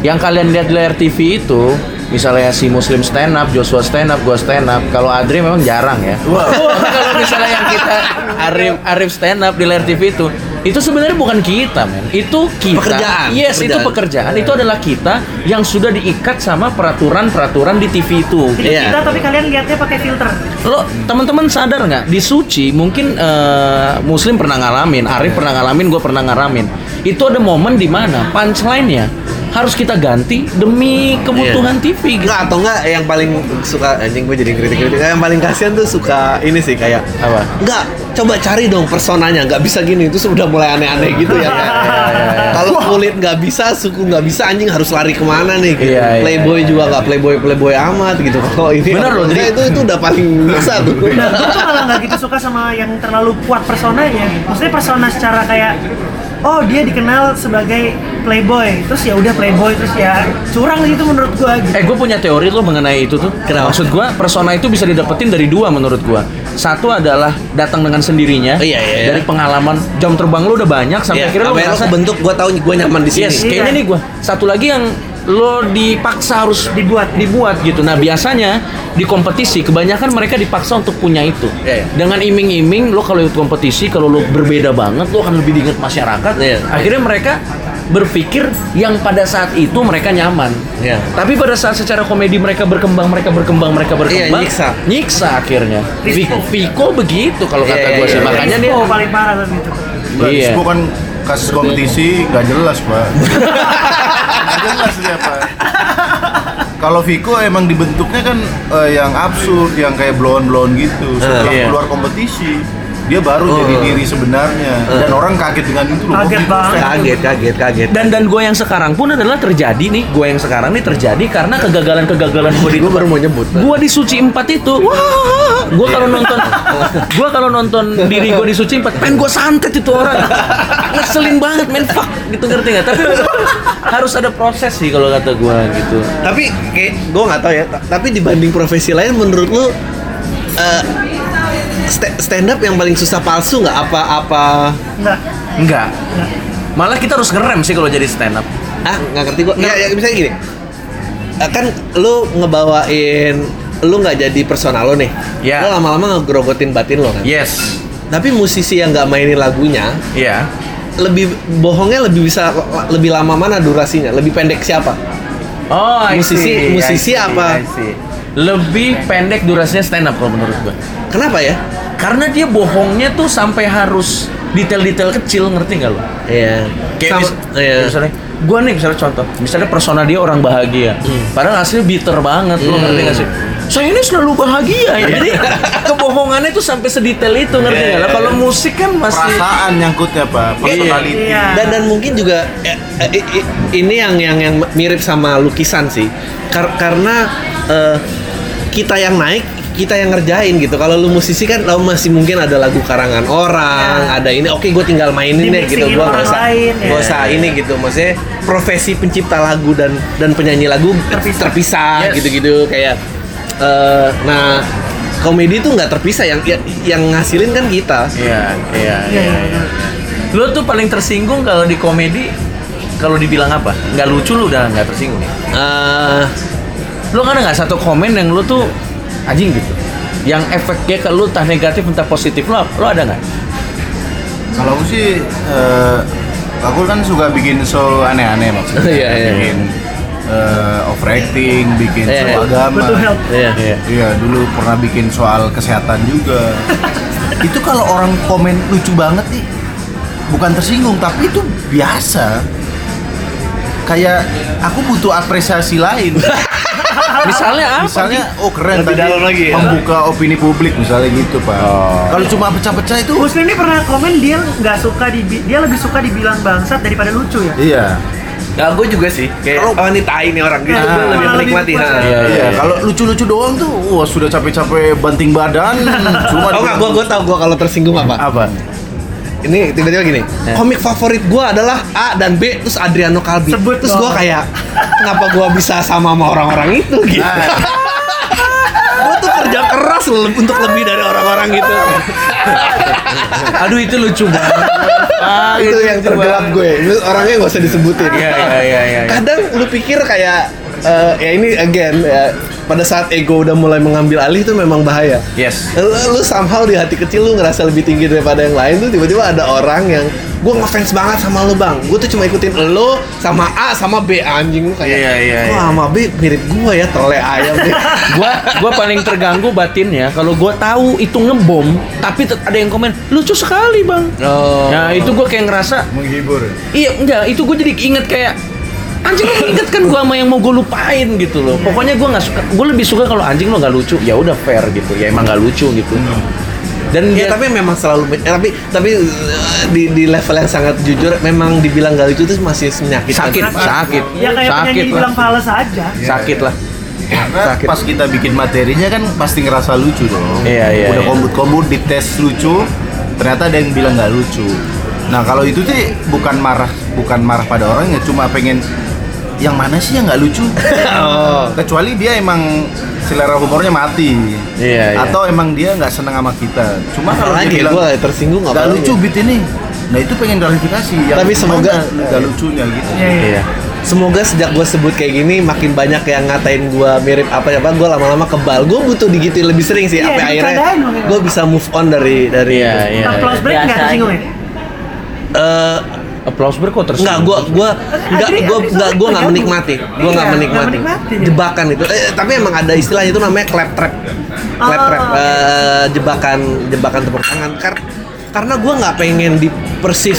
Yang kalian lihat di layar TV itu misalnya si Muslim stand up, Joshua stand up, gua stand up. Kalau Adri memang jarang ya. Tapi kalau misalnya yang kita Arif Arif stand up di layar TV itu itu sebenarnya bukan kita, men. Itu kita.
Pekerjaan.
Yes, itu
Pekerjaan.
pekerjaan. Itu adalah kita yang sudah diikat sama peraturan-peraturan di TV itu.
Jadi
Iya.
kita tapi kalian lihatnya pakai filter.
Lo teman-teman sadar nggak di suci mungkin eh, Muslim pernah ngalamin, Arif pernah ngalamin, gue pernah ngalamin. Itu ada momen di mana punchline-nya harus kita ganti demi kebutuhan TV gitu.
Enggak atau enggak yang paling suka anjing gue jadi kritik-kritik yang paling kasihan tuh suka ini sih kayak
Apa?
Enggak, coba cari dong personanya nggak bisa gini itu sudah mulai aneh-aneh gitu ya. Kalau kulit nggak bisa, suku nggak bisa anjing harus lari ke mana nih? Gitu.
Iya, iya,
playboy
iya.
juga nggak playboy playboy amat gitu. Kalau ini
Bener loh, jadi-
itu itu udah paling bisa tuh.
Nah, gue tuh malah nggak gitu suka sama yang terlalu kuat personanya. Maksudnya persona secara kayak oh dia dikenal sebagai playboy, terus ya udah playboy, terus ya curang gitu menurut gua gitu.
Eh, gue punya teori lo mengenai itu tuh.
Kenapa?
Maksud gue, persona itu bisa didapetin dari dua menurut gue. Satu adalah datang dengan sendirinya.
Oh, iya, iya, iya.
Dari pengalaman jam terbang lo udah banyak sampai
Iya,
akhirnya lo ngerasa
kebentuk gue tahu gue nyaman di sini.
Yes,
Iya.
kayaknya nih gue. Satu lagi yang lo dipaksa harus
Dibuat.
dibuat gitu. Nah biasanya di kompetisi kebanyakan mereka dipaksa untuk punya itu.
Iya, iya.
Dengan iming-iming lo kalau ikut kompetisi kalau lo berbeda banget lo akan lebih diingat masyarakat.
Iya.
Akhirnya mereka berpikir yang pada saat itu mereka nyaman.
Iya.
Tapi pada saat secara komedi mereka berkembang, mereka berkembang, mereka berkembang.
Iya, nyiksa.
Nyiksa akhirnya. Viko, Viko begitu kalau kata
Iya,
gue
iya,
sih.
iya.
Makanya dia
paling parah tuh gitu.
Bukan,
Iya.
Itu kan kasus kompetisi nggak jelas pak. Nggak jelas dia pak. Kalau Viko emang dibentuknya kan eh, yang absurd, yang kayak blown-blown gitu. Setelah
iya.
keluar kompetisi, dia baru jadi diri sebenarnya. Dan orang kaget dengan itu loh.
Kaget
oh,
banget.
Kaget, kaget, kaget.
dan dan gue yang sekarang pun adalah terjadi nih gue yang sekarang nih terjadi karena kegagalan-kegagalan gue di
gue baru mau nyebut.
gue di suci empat itu wah gue kalau nonton gue kalau nonton diri gue di suci empat pengen gue santet itu orang ngeselin banget men fuck gitu ngerti nggak tapi harus ada proses sih kalau kata gue gitu
Tapi kayak gue nggak tahu ya. ta- Tapi dibanding profesi lain, menurut lu eh, sta- stand up yang paling susah palsu nggak? Apa apa?
Enggak.
enggak malah kita harus ngerem sih kalau jadi stand up
Ah nggak ngerti gue. Ya, ya misalnya gini. Eh, kan lu ngebawain lu nggak jadi personal lo nih.
Ya.
Lu lama-lama ngegrogotin batin lo kan.
yes
Tapi musisi yang nggak mainin lagunya
iya
lebih bohongnya lebih bisa lebih lama mana durasinya? Lebih pendek siapa?
oh I
Musisi-
see,
musisi
I see,
apa?
I see. Lebih pendek durasinya stand up kalau menurut gue
Kenapa ya?
karena dia bohongnya tuh sampai harus detail-detail kecil ngerti nggak lo?
Iya.
Kayak
Sama-
mis-
iya.
misalnya, gue nih misalnya contoh, misalnya persona dia orang bahagia, padahal aslinya bitter banget, lo
Hmm.
ngerti gak sih? Saya ini selalu bahagia ya, jadi kebohongannya tuh sampai sedetail itu ngerti
Iya,
nggak?
Iya,
kalau musik kan masih
Perasaan nyangkutnya pak, personality.
Iya.
dan dan mungkin juga eh, eh, ini yang yang yang mirip sama lukisan sih Kar- karena eh, kita yang naik kita yang ngerjain gitu kalau lu musisi kan lo masih mungkin ada lagu karangan orang
Ya.
ada ini oke gue tinggal mainin deh gitu gue nggak usah
lain, ya.
nggak usah ini gitu maksudnya profesi pencipta lagu dan dan penyanyi lagu
Terpisah.
terpisah
Yes.
gitu-gitu kayak eh, nah komedi itu nggak terpisah yang yang, yang ngasilin kan kita
Iya, iya,
Iya,
iya.
iya.
iya. Lo tuh paling tersinggung kalau di komedi kalau dibilang apa? Nggak lucu lu udah nggak tersinggung ya?
Eh,
Lo kan ada nggak satu komen yang lu tuh anjing gitu? Yang efeknya ke lu entah negatif entah positif lo, lo ada nggak?
Kalau aku sih, eh, aku kan suka bikin show aneh-aneh maksudnya.
Iya, iya.
Bikin eh, overacting, bikin
Iya,
show
iya.
agama.
Butuh help.
iya
Iya, dulu pernah bikin soal kesehatan juga. itu kalau orang komen lucu banget nih, bukan tersinggung, tapi itu biasa. Kayak aku butuh apresiasi lain.
Misalnya apa?
misalnya, oh keren
Lebih
tadi
dalam lagi ya?
membuka opini publik misalnya gitu pak. Kalau cuma pecah-pecah itu,
Muslim ini pernah komen dia nggak suka di dia lebih suka dibilang bangsat daripada lucu ya.
iya.
Ya, gue juga sih. Kayak
Kalau-
wanita ini orang gitu.
Ah,
gue lebih menikmati.
puas
ha.
ya.
Iya,
Iya, kalau lucu-lucu doang tuh, wah sudah capek-capek banting badan, cuma
Oh enggak, gue gue tau gue kalau tersinggung apa.
apa?
Ini tiba-tiba gini. Komik favorit gue adalah A dan B terus Adriano Kalbi.
Sebut
terus gue kayak kenapa gue bisa sama sama orang-orang itu gitu. gue tuh kerja keras le- untuk lebih dari orang-orang gitu.
Aduh itu lucu banget. Ah,
itu yang tergelap gue. Itu orangnya gak usah disebutin.
Iya iya iya. iya.
kadang lu pikir kayak eh, ya ini again ya, pada saat ego udah mulai mengambil alih itu memang bahaya.
Yes.
Lu, lu somehow di hati kecil lu ngerasa lebih tinggi daripada yang lain tuh tiba-tiba ada orang yang gue ngefans banget sama lu bang gue tuh cuma ikutin lu sama A sama B anjing lu kayak
Iya, iya,
wah
iya.
sama B mirip gue ya tole ayam deh
gua gua paling terganggu batinnya kalau gua tahu itu ngebom tapi ada yang komen lucu sekali bang
oh
nah itu gua kayak ngerasa
Menghibur.
iya enggak itu gua jadi inget kayak anjing lu inget kan gua sama yang mau gua lupain gitu loh. Pokoknya gua nggak suka gua lebih suka kalau anjing lo nggak lucu. Ya udah fair gitu. Ya emang nggak lucu gitu. Dan
Ya,
dia
tapi memang selalu eh, tapi tapi eh, di di level yang sangat jujur memang dibilang gak lucu itu masih menyakitkan.
Sakit sakit.
Ya kayak
sakit
dibilang
lah.
fals aja.
sakit lah.
Karena
Sakit.
pas kita bikin materinya kan pasti ngerasa lucu dong.
Iya, iya,
Udah
iya.
kombut-kombut dites lucu, ternyata ada yang bilang nggak lucu. Nah kalau itu tuh bukan marah, bukan marah pada orangnya, cuma pengen yang mana sih yang nggak lucu?
oh
Kecuali dia emang selera humornya mati.
Iya, iya.
Atau emang dia nggak seneng sama kita. Cuma kalau dia
lagi
bilang
gue tersinggung
nggak lucu beat ini. Nah itu pengen klarifikasi. Yang
Tapi semoga-
nggak lucunya gitu.
Iya, iya.
iya
Semoga sejak gue sebut kayak gini makin banyak yang ngatain gue mirip apa ya Gue lama-lama kebal. Gue butuh digituin lebih sering sih.
Iya,
apa
dibercandain
akhirnya gue bisa move on dari dari.
iya iya
Applause break nggak tersinggung ya?
Eh,
applause break kok tersinggung
Enggak, gua gua enggak gua enggak gua enggak menikmati. Gua
Iya,
enggak
nggak
menikmati.
menikmati.
Jebakan itu. Eh, tapi emang ada istilahnya itu namanya clap trap. Clap
Oh.
trap eh, jebakan jebakan tepuk tangan. Kar- karena gua nggak pengen di persis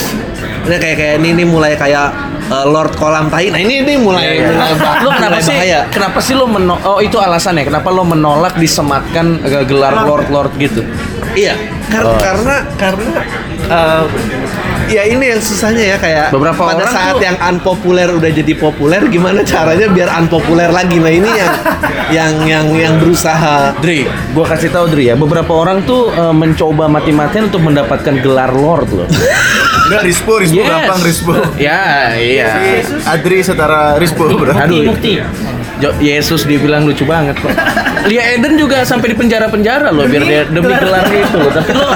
ini kayak kayak ini, ini mulai kayak eh, Lord Kolam Tai. Nah, ini ini mulai mulai, bah-
lo kenapa
mulai
sih
bahaya.
kenapa sih lo menolak oh itu alasannya kenapa lo menolak disematkan eh, gelar lord lord gitu
Iya, kar-
Oh.
karena karena eh, ya ini yang susahnya ya kayak
Beberapa
pada
orang
saat
tuh-
yang unpopuler udah jadi populer gimana caranya biar unpopuler lagi nah ini yang yang yang yang berusaha
Dri, gua kasih tahu Dri ya, beberapa orang tuh eh, mencoba mati-matian untuk mendapatkan gelar Lord loh.
Enggak Rispo, Rispo gampang Rispo.
Ya, iya.
Adri setara Rispo bro.
Aduh, Yesus dibilang lucu banget kok. Lia Eden juga sampai di penjara-penjara loh biar dia demi gelar itu. Tapi lo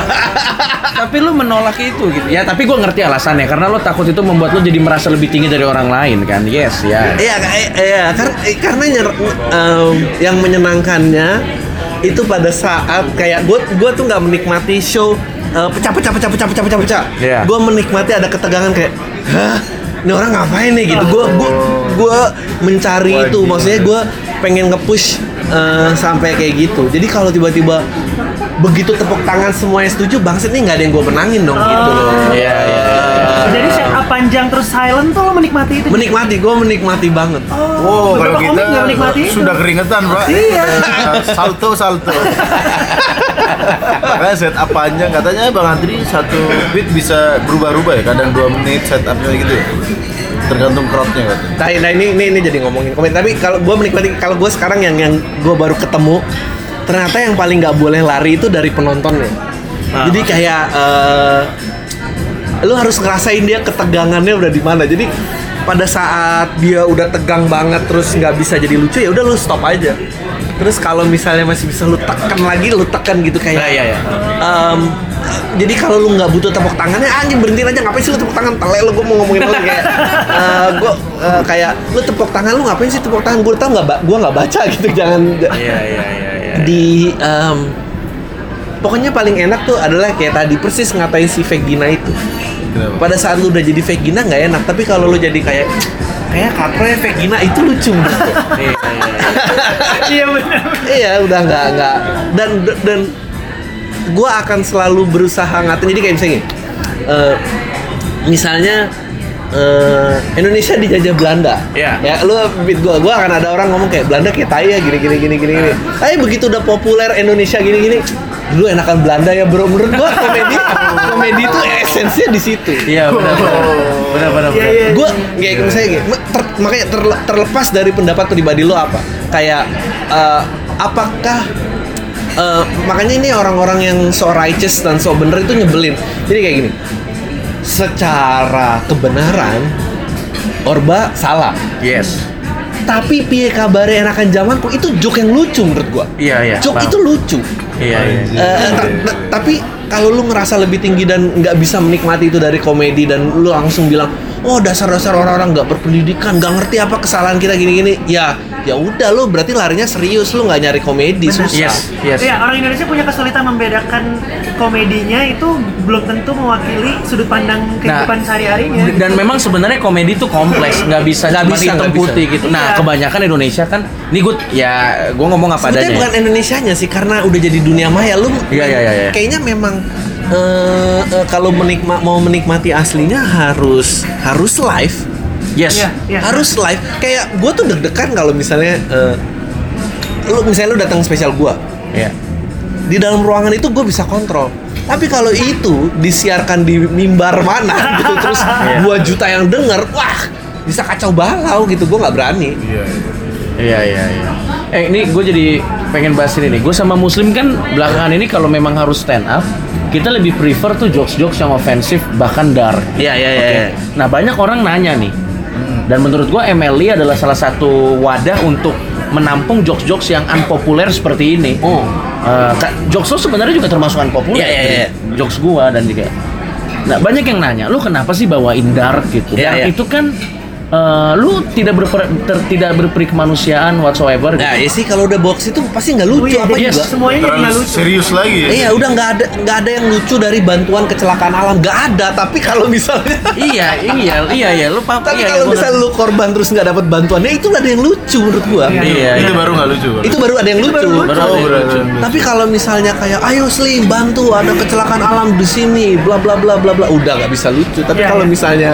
tapi lo menolak itu gitu. Ya, tapi gua ngerti alasannya karena lo takut itu membuat lo jadi merasa lebih tinggi dari orang lain kan. Yes, ya.
Iya, eh, iya, eh, karena yang menyenangkannya itu pada saat kayak gue gue tuh nggak menikmati show eh, pecah pecah pecah pecah pecah pecah pecah.
Iya.
Gue menikmati ada ketegangan kayak, hah, ini orang ngapain nih gitu. Gue gue gue mencari itu, maksudnya gue pengen nge-push eh, sampai kayak gitu. Jadi kalau tiba-tiba begitu tepuk tangan semuanya setuju, bangsit nih nggak ada yang gue menangin dong gitu loh.
Iya, iya, iya.
Jadi setup panjang terus silent tuh lo menikmati itu.
Menikmati, gue menikmati banget.
Oh, kalau
beberapa komik
kita
nggak menikmati itu.
sudah keringetan, Pak.
Iya.
salto, salto. Makanya setup panjang katanya Bang Andri satu beat bisa berubah-ubah ya, kadang 2 menit setupnya gitu ya. Tergantung crowdnya katanya.
Nah, nah ini, ini ini jadi ngomongin komen. Tapi kalau gue menikmati, kalau gue sekarang yang yang gue baru ketemu, ternyata yang paling nggak boleh lari itu dari penontonnya. Jadi kayak eh, lu harus ngerasain dia ketegangannya udah di mana. Jadi pada saat dia udah tegang banget terus nggak bisa jadi lucu ya udah lu stop aja. Terus kalau misalnya masih bisa lu tekan lagi, lu tekan gitu kayak.
Nah, iya, iya.
em, jadi kalau lu nggak butuh tepuk tangannya anjing berhentiin aja ngapain sih lu tepuk tangan tele lu gue mau ngomongin lu kayak eh, gue eh, kayak lu tepuk tangan lu ngapain sih tepuk tangan gue tau nggak gue nggak baca gitu jangan
Iya, iya, iya, iya.
di em, pokoknya paling enak tuh adalah kayak tadi persis ngatain si Vegina itu
Kenapa?
pada saat lu udah jadi Vegina nggak enak tapi kalau lu jadi kayak kayak katro Vegina itu lucu gitu
Iya, iya, iya.
Iya benar.
iya udah nggak nggak dan dan gue akan selalu berusaha ngatain jadi kayak misalnya gini, eh, misalnya eh, Indonesia dijajah Belanda
Iya.
ya lu beat gue gue akan ada orang ngomong kayak Belanda kayak tai ya gini gini gini gini gini tapi begitu udah populer Indonesia gini gini dulu enakan Belanda ya bro menurut gue komedi komedi itu esensinya di situ.
Iya benar. Benar benar.
Iya,
benar.
iya.
gue kayak misalnya gini, ter- makanya terle- terlepas dari pendapat pribadi lo apa kayak eh, apakah eh, makanya ini orang-orang yang so righteous dan so bener itu nyebelin jadi kayak gini secara kebenaran Orba salah
Yes.
tapi piye kabare enakan zamanku itu joke yang lucu menurut gua
Iya iya.
joke
paham.
itu lucu
Iya iya.
Eh, ta- ta- tapi kalau lu ngerasa lebih tinggi dan nggak bisa menikmati itu dari komedi dan lu langsung bilang oh dasar-dasar orang-orang nggak berpendidikan nggak ngerti apa kesalahan kita gini-gini ya ya udah lu berarti larinya serius lu nggak nyari komedi
Benar.
susah
Yes yes.
Iya, orang Indonesia punya kesulitan membedakan komedinya itu belum tentu mewakili sudut pandang kehidupan sehari-harinya.
Nah, Dan memang sebenarnya komedi itu kompleks, nggak bisa
Nggak bisa,
hitam putih
bisa.
gitu. Nah,
Iya.
kebanyakan Indonesia kan, nih gue ya gue ngomong apa
Sebetulnya
adanya.
bukan Indonesianya sih karena udah jadi dunia maya lu
Iya, iya, iya, iya.
kayaknya memang eh, eh, kalau menikma mau menikmati aslinya harus harus live
Yes.
Iya, iya.
harus live kayak gue tuh deg-degan kalau misalnya eh, lu misalnya lu datang spesial gue
Iya.
di dalam ruangan itu gue bisa kontrol tapi kalau itu disiarkan di mimbar mana gitu terus
Iya.
2 juta yang denger wah bisa kacau balau gitu gue nggak berani
Iya.
Iya iya iya. Eh ini gue jadi pengen bahas ini nih. Gue sama Muslim kan belakangan ini kalau memang harus stand up, kita lebih prefer tuh jokes-jokes yang ofensif bahkan dark.
Iya, iya, iya,
Oke.
iya.
Nah banyak orang nanya nih. Dan menurut gue MLI adalah salah satu wadah untuk menampung jokes-jokes yang unpopuler seperti ini.
Oh.
Ka- jokes lo sebenarnya juga termasuk unpopuler.
Iya, iya, iya.
Jokes gua dan juga. Nah banyak yang nanya, lu kenapa sih bawain dark gitu?
Iya,
Dark
iya.
itu kan eh, lu tidak berper, ter- tidak berperi kemanusiaan whatsoever.
nah
gitu.
ya sih kalau udah box itu pasti nggak lucu
Wih,
apa
yes.
juga
Semuanya nggak lucu.
serius lagi ya?
Iya udah nggak ada nggak ada yang lucu dari bantuan kecelakaan alam nggak ada tapi kalau misalnya
iya, iya, iya, iya, lu paham.
tapi
iya,
kalau
gua
misalnya lu korban terus nggak dapat bantuannya itu ada yang lucu menurut gua
Iya,
Itu
iya.
baru nggak lucu.
Itu baru ada yang lucu,
baru lucu.
Baru ada yang
Oh,
lucu.
berarti.
tapi kalau misalnya kayak ayo Slim bantu ada kecelakaan alam di sini bla bla bla bla bla udah nggak bisa lucu tapi
Iya,
kalau
iya.
misalnya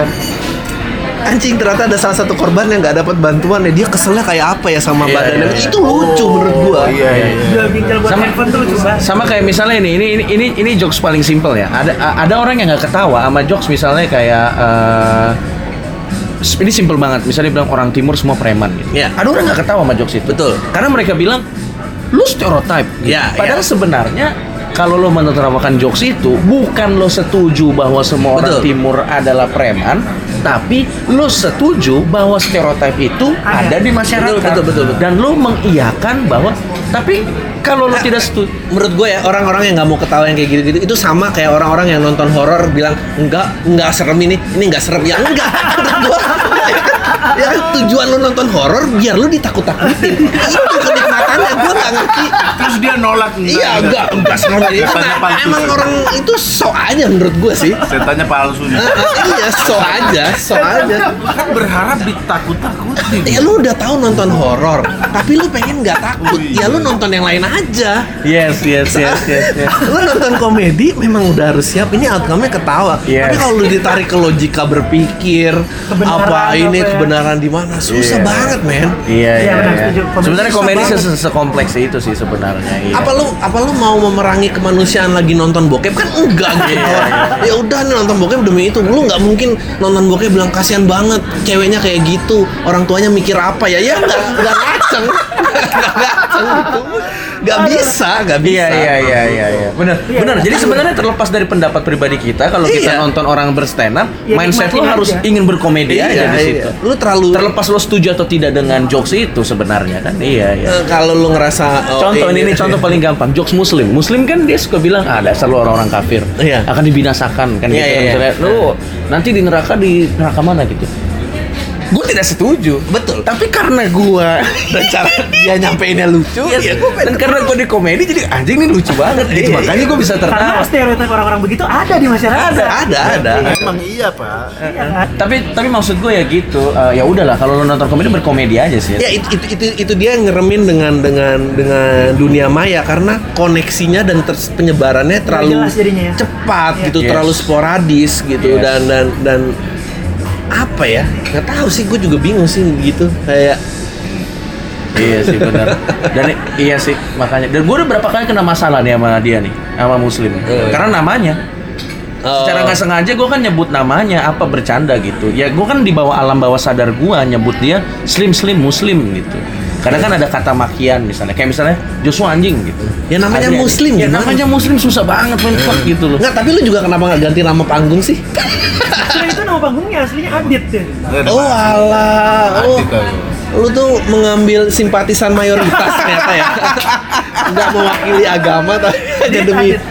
anjing ternyata ada salah satu korban yang nggak dapat bantuan ya dia keselnya kayak apa ya sama
Iya,
badannya
iya, iya.
itu lucu menurut gua
Oh, iya, iya.
Ginjal buat
Sama-
handphone tuh lucu banget.
Sama kayak misalnya ini, ini, ini, ini, ini jokes paling simple ya. Ada, ada orang yang nggak ketawa sama jokes misalnya kayak eh, ini simple banget. Misalnya bilang orang timur semua preman gitu.
Iya.
Ada orang nggak ketawa sama jokes itu.
Betul.
Karena mereka bilang lu stereotype. Gitu.
Iya,
Padahal
iya.
sebenarnya kalau lo menerapkan jokes itu bukan lo setuju bahwa semua orang
Betul.
timur adalah preman, tapi lo setuju bahwa stereotip itu
Ada.
ada, di masyarakat.
Betul, betul, betul, betul.
Dan lo mengiyakan bahwa tapi kalau lo tidak setuju
menurut gue ya orang-orang yang nggak mau ketawa yang kayak gitu-gitu itu sama kayak orang-orang yang nonton horor bilang enggak enggak serem ini ini enggak serem ya enggak menurut gue ya kan tujuan lu nonton horor biar lu ditakut-takutin itu kenikmatannya gue nggak ngerti
Terus dia nolak
iya enggak enggak ini
Setannya
emang,
palsu.
emang orang itu sok aja menurut gue sih
Setannya palsu nih.
iya sok aja sok aja
Kan berharap ditakut-takutin.
ya lu udah tahu nonton horor tapi lu pengen nggak takut
Oh, iya.
ya lu nonton yang lain aja
Yes, yes, yes, yes, yes.
lu nonton komedi memang udah harus siap ini outcome-nya ketawa
Yes.
tapi kalau lu ditarik ke logika berpikir
Kebenaran
apa ini
apa ya.
kebenaran di mana susah
Iya.
banget men
Iya,
Iya,
iya, Sebenarnya komedi sekompleks itu sih sebenarnya. Iya.
apa lu apa lu mau memerangi kemanusiaan lagi nonton bokep? Kan enggak gitu ya udah nih nonton bokep demi itu. Lu nggak mungkin nonton bokep bilang kasihan banget ceweknya kayak gitu. Orang tuanya mikir apa ya? Ya nggak nggak ngaceng. Nggak ngaceng gitu nggak bisa nggak bisa
Iya iya iya iya iya. Benar.
Iya,
Benar.
iya.
Jadi sebenarnya terlepas dari pendapat pribadi kita kalau kita
Iya.
nonton orang berstand up,
Ya,
mindset lo harus
aja.
ingin berkomedi
Iya,
aja di
iya.
situ.
lu terlalu
Terlepas lo setuju atau tidak dengan jokes itu sebenarnya kan. Iya iya.
eh, kalau lu ngerasa oh,
Contoh ini, ini contoh paling gampang jokes muslim. Muslim kan dia suka bilang ah dasar lu orang-orang kafir.
Iya.
Akan dibinasakan kan
Iya,
gitu.
iya, iya.
Misalnya lu nanti di neraka di neraka mana gitu. Gue tidak setuju.
Betul.
Tapi karena gua
dan cara dia nyampeinnya lucu
Iya,
ya gue
dan karena gue di komedi jadi anjing ini lucu banget gitu
Iya,
makanya gue bisa
Karena
tertawa.
stereotip orang-orang begitu ada di masyarakat.
ada ada ada
Emang iya, Pak.
Iya kan?
Tapi tapi maksud gue ya gitu eh, ya udahlah kalau lo nonton komedi berkomedi aja sih.
ya itu, itu itu itu dia ngeremin dengan dengan dengan dunia maya karena koneksinya dan ter- penyebarannya terlalu
jelas jadinya ya.
cepat
Iya.
gitu
Yes.
terlalu sporadis gitu
Yes.
dan dan dan apa ya nggak tahu sih gue juga bingung sih gitu kayak
Iya sih benar. Dan iya sih makanya. Dan gue udah berapa kali kena masalah nih sama dia nih, sama muslim.
Eh.
Karena namanya
Oh.
Secara nggak sengaja gue kan nyebut namanya apa bercanda gitu. Ya gue kan di bawah alam bawah sadar gue nyebut dia slim slim muslim gitu. Kadang kan ada kata makian misalnya, kayak misalnya Joshua anjing gitu.
Ya namanya muslim,
Ya
gimana?
namanya muslim susah banget main fuck gitu loh.
Enggak, tapi lu juga kenapa nggak ganti nama panggung sih?
Selain itu nama panggungnya aslinya Adit ya.
Oh alah, oh, lu tuh mengambil simpatisan mayoritas ternyata ya. Nggak mewakili agama tapi hanya demi
Adit.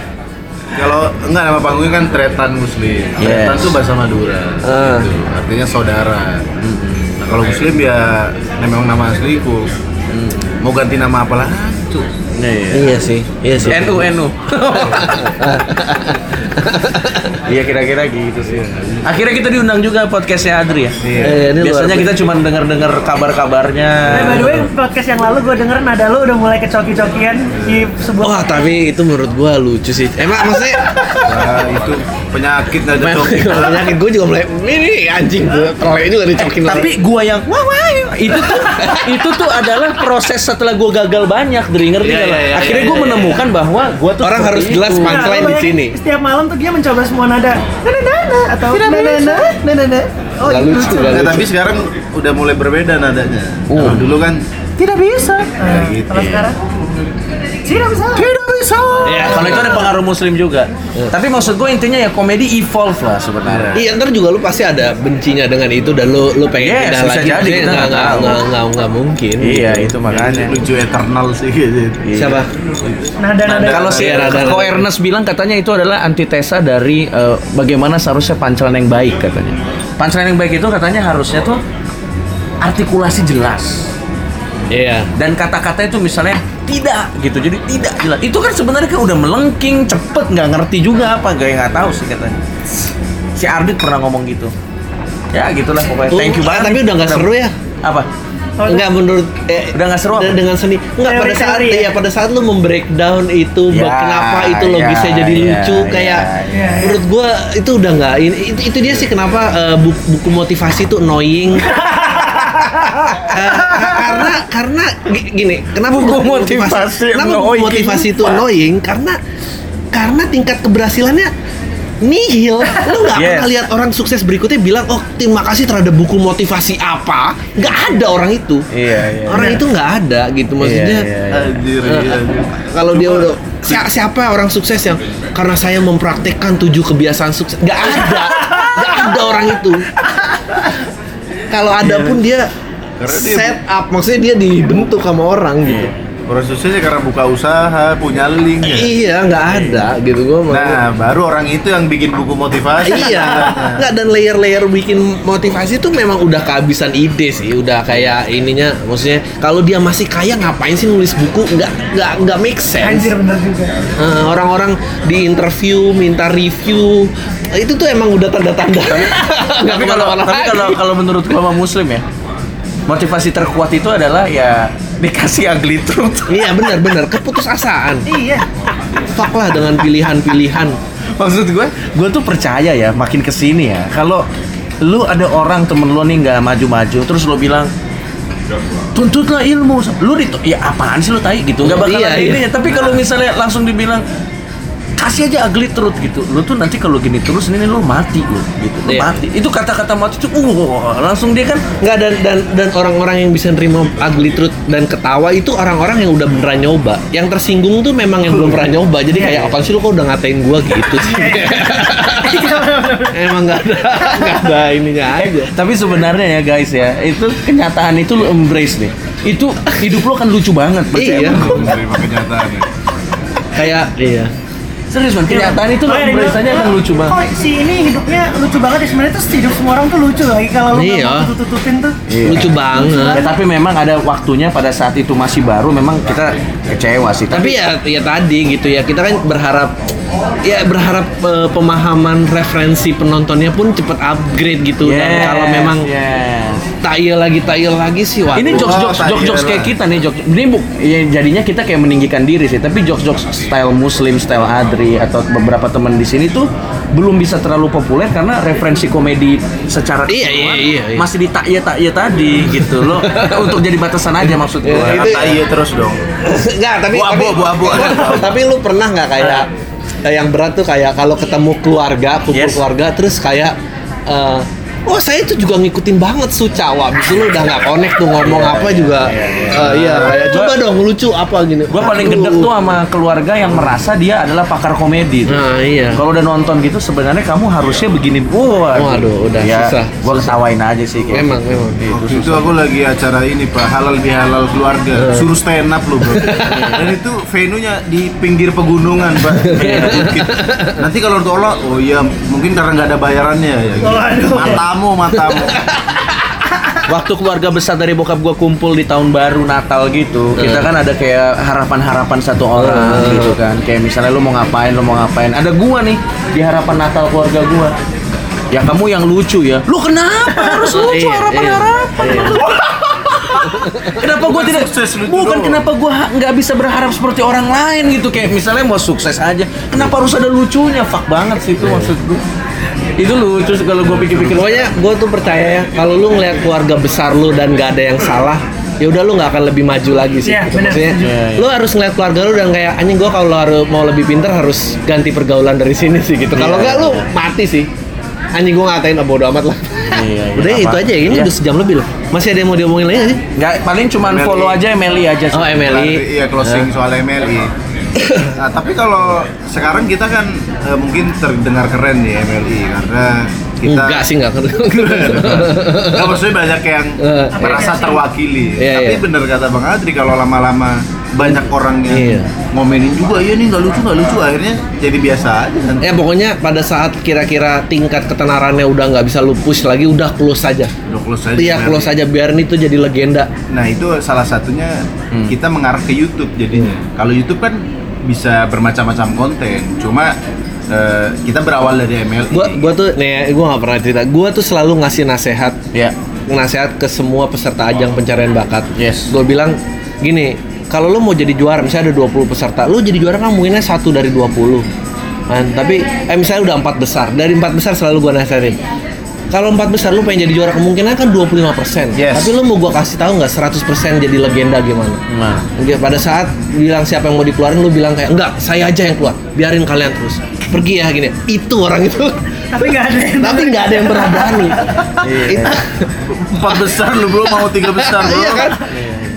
Kalau enggak nama panggungnya kan Tretan Muslim.
Yes.
Tretan itu bahasa Madura.
Ah.
Gitu. Artinya saudara. Nah, kalau Muslim ya memang nama asliku. Mau ganti nama apa lagi? Cuk?
Iya sih, iya sih.
NU NU. Iya kira-kira gitu sih. Akhirnya kita diundang juga podcastnya Adri ya.
Iya.
Eh, ini
Biasanya
luar
kita cuma dengar-dengar kabar-kabarnya.
Eh, by the way, podcast yang lalu gue denger nada lu udah mulai kecoki-cokian di sebuah
Wah, tapi itu menurut gua lucu sih. Emang maksudnya
Nah, itu penyakit nggak ada
memang
topik.
penyakit gue juga mulai ini anjing gue telek juga dicokin lagi.
Tapi gua yang wah wah itu tuh itu tuh adalah proses setelah gua gagal banyak, Dri ngerti
Iya,
lo?
iya, iya,
Akhirnya
iya,
gua
iya.
menemukan bahwa gua tuh
Orang harus jelas punchline
lu
di sini.
Setiap malam tuh dia mencoba semua nada. Nada nada atau nada nada nada nada. Oh, itu
lucu,
Nah,
lucu.
tapi sekarang udah mulai berbeda nadanya. Kalau dulu kan
Tidak bisa. Nah,
gitu.
Kalau sekarang tidak bisa.
tidak bisa.
Ya,
Kalau itu ada pengaruh muslim juga. Tapi maksud gue intinya ya komedi evolve lah sebenarnya.
Iya ntar juga lu pasti ada bencinya dengan itu dan lu lu pengen
Yes,
pindah lagi.
jadi, kita
nggak
nggak
nggak nggak mungkin.
Iya,
gitu.
itu makanya.
Lucu eternal sih gitu.
Siapa?
Nada nada.
Kalau si
Iya,
Ko Ernest bilang katanya itu adalah antitesa dari eh, bagaimana seharusnya pancelan yang baik katanya. Pancelan yang baik itu katanya harusnya tuh artikulasi jelas
Iya.
dan kata-kata itu misalnya tidak gitu jadi tidak jelas itu kan sebenarnya kan udah melengking cepet nggak ngerti juga apa gak nggak tahu sih katanya si Ardit pernah ngomong gitu ya gitulah pokoknya thank you banget
Tapi udah nggak seru ya?
apa
Enggak menurut eh,
Udah nggak seru apa?
de- dengan seni. Enggak pada saat
ya?
ya pada saat lu membreakdown itu
Ya,
kenapa itu lo
ya,
bisa jadi
ya,
lucu
ya,
kayak
ya.
menurut gua itu udah nggak itu, itu dia sih kenapa eh, buku, buku motivasi itu annoying. Karena karena gi- gini, kenapa
Buku motivasi
kenapa motivasi itu annoying? Karena karena tingkat keberhasilannya nihil. Lu nggak
Yes.
pernah lihat orang sukses berikutnya bilang, oh terima kasih terhadap buku motivasi apa? Nggak ada orang itu.
Iya, iya.
Orang itu nggak ada gitu maksudnya.
Iya, iya, iya.
Anjir,
eh,
iya.
kalau dia udah si- siapa orang sukses yang karena saya mempraktekkan tujuh kebiasaan sukses nggak ada nggak ada orang itu kalau ada pun dia
dia
set up maksudnya dia dibentuk sama orang gitu
Orang suksesnya karena buka usaha, punya link ya.
iya nggak ada gitu gua mau
Nah, baru orang itu yang bikin buku motivasi.
iya nggak dan layer-layer bikin motivasi itu memang udah kehabisan ide sih udah kayak ininya maksudnya kalau dia masih kaya ngapain sih nulis buku nggak nggak nggak make sense
Anjir bener juga.
Eh, orang-orang di interview minta review itu tuh emang udah tanda-tanda
tapi kalau tapi kalau kalau menurut gua sama muslim ya motivasi terkuat itu adalah ya dikasih ugly truth
iya benar-benar keputusasaan
Iya.
fuck lah dengan pilihan-pilihan.
Maksud gue gue tuh percaya ya makin ke sini ya. Kalau lu ada orang temen lu nih nggak maju-maju terus lu bilang tuntutlah ilmu. Lu di ya apaan sih lu tai? Gitu. Nggak bakal
Iya,
ada
iya.
ininya tapi kalau misalnya langsung dibilang kasih aja ugly truth gitu. Lu tuh nanti kalau gini terus ini lu mati lu gitu. Lu
Iya.
mati. Itu kata-kata mati tuh uh langsung dia kan
nggak dan dan dan orang-orang yang bisa nerima ugly truth dan ketawa itu orang-orang yang udah beneran nyoba. Yang tersinggung tuh memang yang belum pernah nyoba. Jadi kayak apa sih lu kok udah ngatain gua gitu sih? Emang nggak ada nggak ada ininya aja.
tapi sebenarnya ya guys ya itu kenyataan itu lu embrace nih itu hidup lu kan lucu banget percaya
Iya.
Menerima kenyataannya.
kayak iya
serius man kenyataan itu lu
Oh, iya,
embrace aja
dibilang,
kan lucu banget
Kok si ini hidupnya lucu banget ya sebenarnya tuh hidup semua orang tuh lucu lagi kalau lu
Iya.
mau tutupin tuh.
Iya.
lucu banget
Ya tapi memang ada waktunya pada saat itu masih baru memang kita kecewa sih.
tapi ya ya tadi gitu ya kita kan berharap ya berharap eh, pemahaman referensi penontonnya pun cepet upgrade gitu dan
Yes,
kalau memang
yes.
Tail lagi tail lagi sih waduh.
Ini jokes jokes
Oh,
jokes jokes
iya
kayak
lah.
kita nih jokes. Ini bu, ya jadinya kita kayak meninggikan diri sih. Tapi jokes jokes style Muslim, style Adri atau beberapa teman di sini tuh belum bisa terlalu populer karena referensi komedi secara
Iya, iya, iya, iya.
masih di tak ya tadi gitu loh. Untuk jadi batasan aja maksud gue.
Iya,
Kata iya terus dong.
Enggak, tapi
Bu abu, bu abu, abu.
tapi lu pernah nggak kayak yang berat tuh kayak kalau ketemu keluarga, kumpul
Yes.
keluarga terus kayak eh, Oh saya itu juga ngikutin banget Sucawa Abis itu lu udah nggak connect tuh ngomong apa juga eh, Iya kayak coba dong lucu apa gini
Gue paling
Aduh.
gedek tuh sama keluarga yang merasa dia adalah pakar komedi. tuh.
Nah iya
Kalau udah nonton gitu sebenarnya kamu harusnya begini. Waduh,
Waduh, udah
ya,
susah,
Gue ketawain aja sih. kayak
Memang
gitu.
memang
Waktu itu aku lagi acara ini pak halal bihalal keluarga suruh stand up loh bro dan itu venue-nya di pinggir pegunungan pak nanti kalau tolak oh iya mungkin karena nggak ada bayarannya ya gitu.
Waduh.
Matamu matamu
Waktu keluarga besar dari bokap gue kumpul di tahun baru Natal gitu, kita kan ada kayak harapan-harapan satu orang gitu kan. Kayak misalnya lu mau ngapain, lu mau ngapain. Ada gua nih di harapan Natal keluarga gua. Ya kamu yang lucu ya. Lu kenapa harus lucu
Iya,
harapan-harapan? Kenapa gua tidak
Sukses
Bukan
doang.
kenapa ha- nggak bisa berharap seperti orang lain gitu kayak misalnya mau sukses aja. Kenapa harus ada lucunya? Fuck banget sih itu maksud gua. Itu lucu kalau gua pikir-pikir.
Pokoknya gue tuh percaya ya kalau lu ngeliat keluarga besar lu dan gak ada yang salah ya udah lu nggak akan lebih maju lagi sih.
Iya,
gitu.
benar.
Maksudnya,
Iya, iya.
lu harus ngeliat keluarga lu dan kayak anjing gue kalau harus mau lebih pinter harus ganti pergaulan dari sini sih gitu. Kalau
Iya,
nggak lu
iya.
mati sih. Anjing gue ngatain oh, bodo amat lah.
Iya, iya,
udah
apa.
itu aja ini
Iya.
udah sejam lebih loh. Masih ada yang mau diomongin lagi nggak sih?
Nggak, paling cuman
Emily.
follow aja Emily aja sih.
Oh MLI.
iya closing soal MLI nah tapi kalau sekarang kita kan eh, mungkin terdengar keren nih MLI karena kita
Enggak sih enggak
Nggak, maksudnya banyak yang
Eh,
merasa terwakili.
Iya,
Tapi
iya.
bener kata Bang Adri kalau lama-lama banyak orang yang
Iya.
ngomenin juga, iya nih nggak lucu nggak lucu, akhirnya jadi biasa aja kan.
Ya pokoknya pada saat kira-kira tingkat ketenarannya udah nggak bisa lu push lagi, udah close aja.
Udah close aja.
Iya close aja biarin itu jadi legenda.
Nah itu salah satunya
Hmm.
kita mengarah ke YouTube jadinya. Kalau YouTube kan bisa bermacam-macam konten, cuma eh, kita berawal dari MLI.
Gua gua tuh nih gua nggak pernah cerita. Gua tuh selalu ngasih nasehat
Ya.
nasehat ke semua peserta ajang pencarian bakat.
Yes.
Gue bilang gini, kalau lo mau jadi juara, misalnya ada 20 peserta, lo jadi juara kan mungkinnya satu dari 20. Kan? Tapi eh misalnya udah empat besar, dari empat besar selalu gue nasihatin. Kalau empat besar lo pengen jadi juara kemungkinan kan 25%.
Yes.
Tapi lo mau gua kasih tahu nggak 100% jadi legenda gimana?
Nah.
Pada saat bilang siapa yang mau dikeluarin, lu bilang kayak enggak, saya aja yang keluar. Biarin kalian terus. Pergi ya gini. Itu orang itu.
Tapi nggak ada yang
Tapi nggak ada yang pernah berani. Itu
Empat besar lu belum mau tiga besar bro.
iya kan?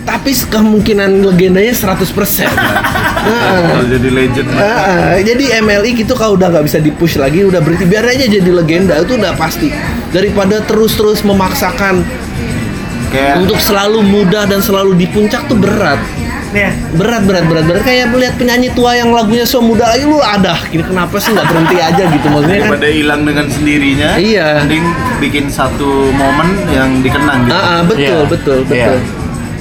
Tapi kemungkinan legendanya 100%.
Kalau jadi legend.
ah, jadi MLI gitu kalau udah nggak bisa dipush lagi udah berhenti biar aja jadi legenda itu udah pasti daripada terus-terus memaksakan
Kayak
untuk selalu muda dan selalu di puncak tuh berat
ya
berat berat berat berat kayak melihat penyanyi tua yang lagunya so muda lagi lu ada gini kenapa sih nggak berhenti aja gitu maksudnya kan
daripada hilang dengan sendirinya.
Iya.
Mending bikin satu momen yang dikenang gitu.
Ah, ah, betul
Iya.
betul
Iya.
betul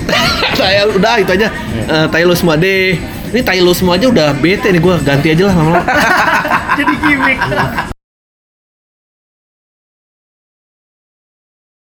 saya udah itu aja Eh, tai lu semua deh ini tai lu semua aja udah bete nih gua ganti aja lah lama-lama.
Jadi gimmick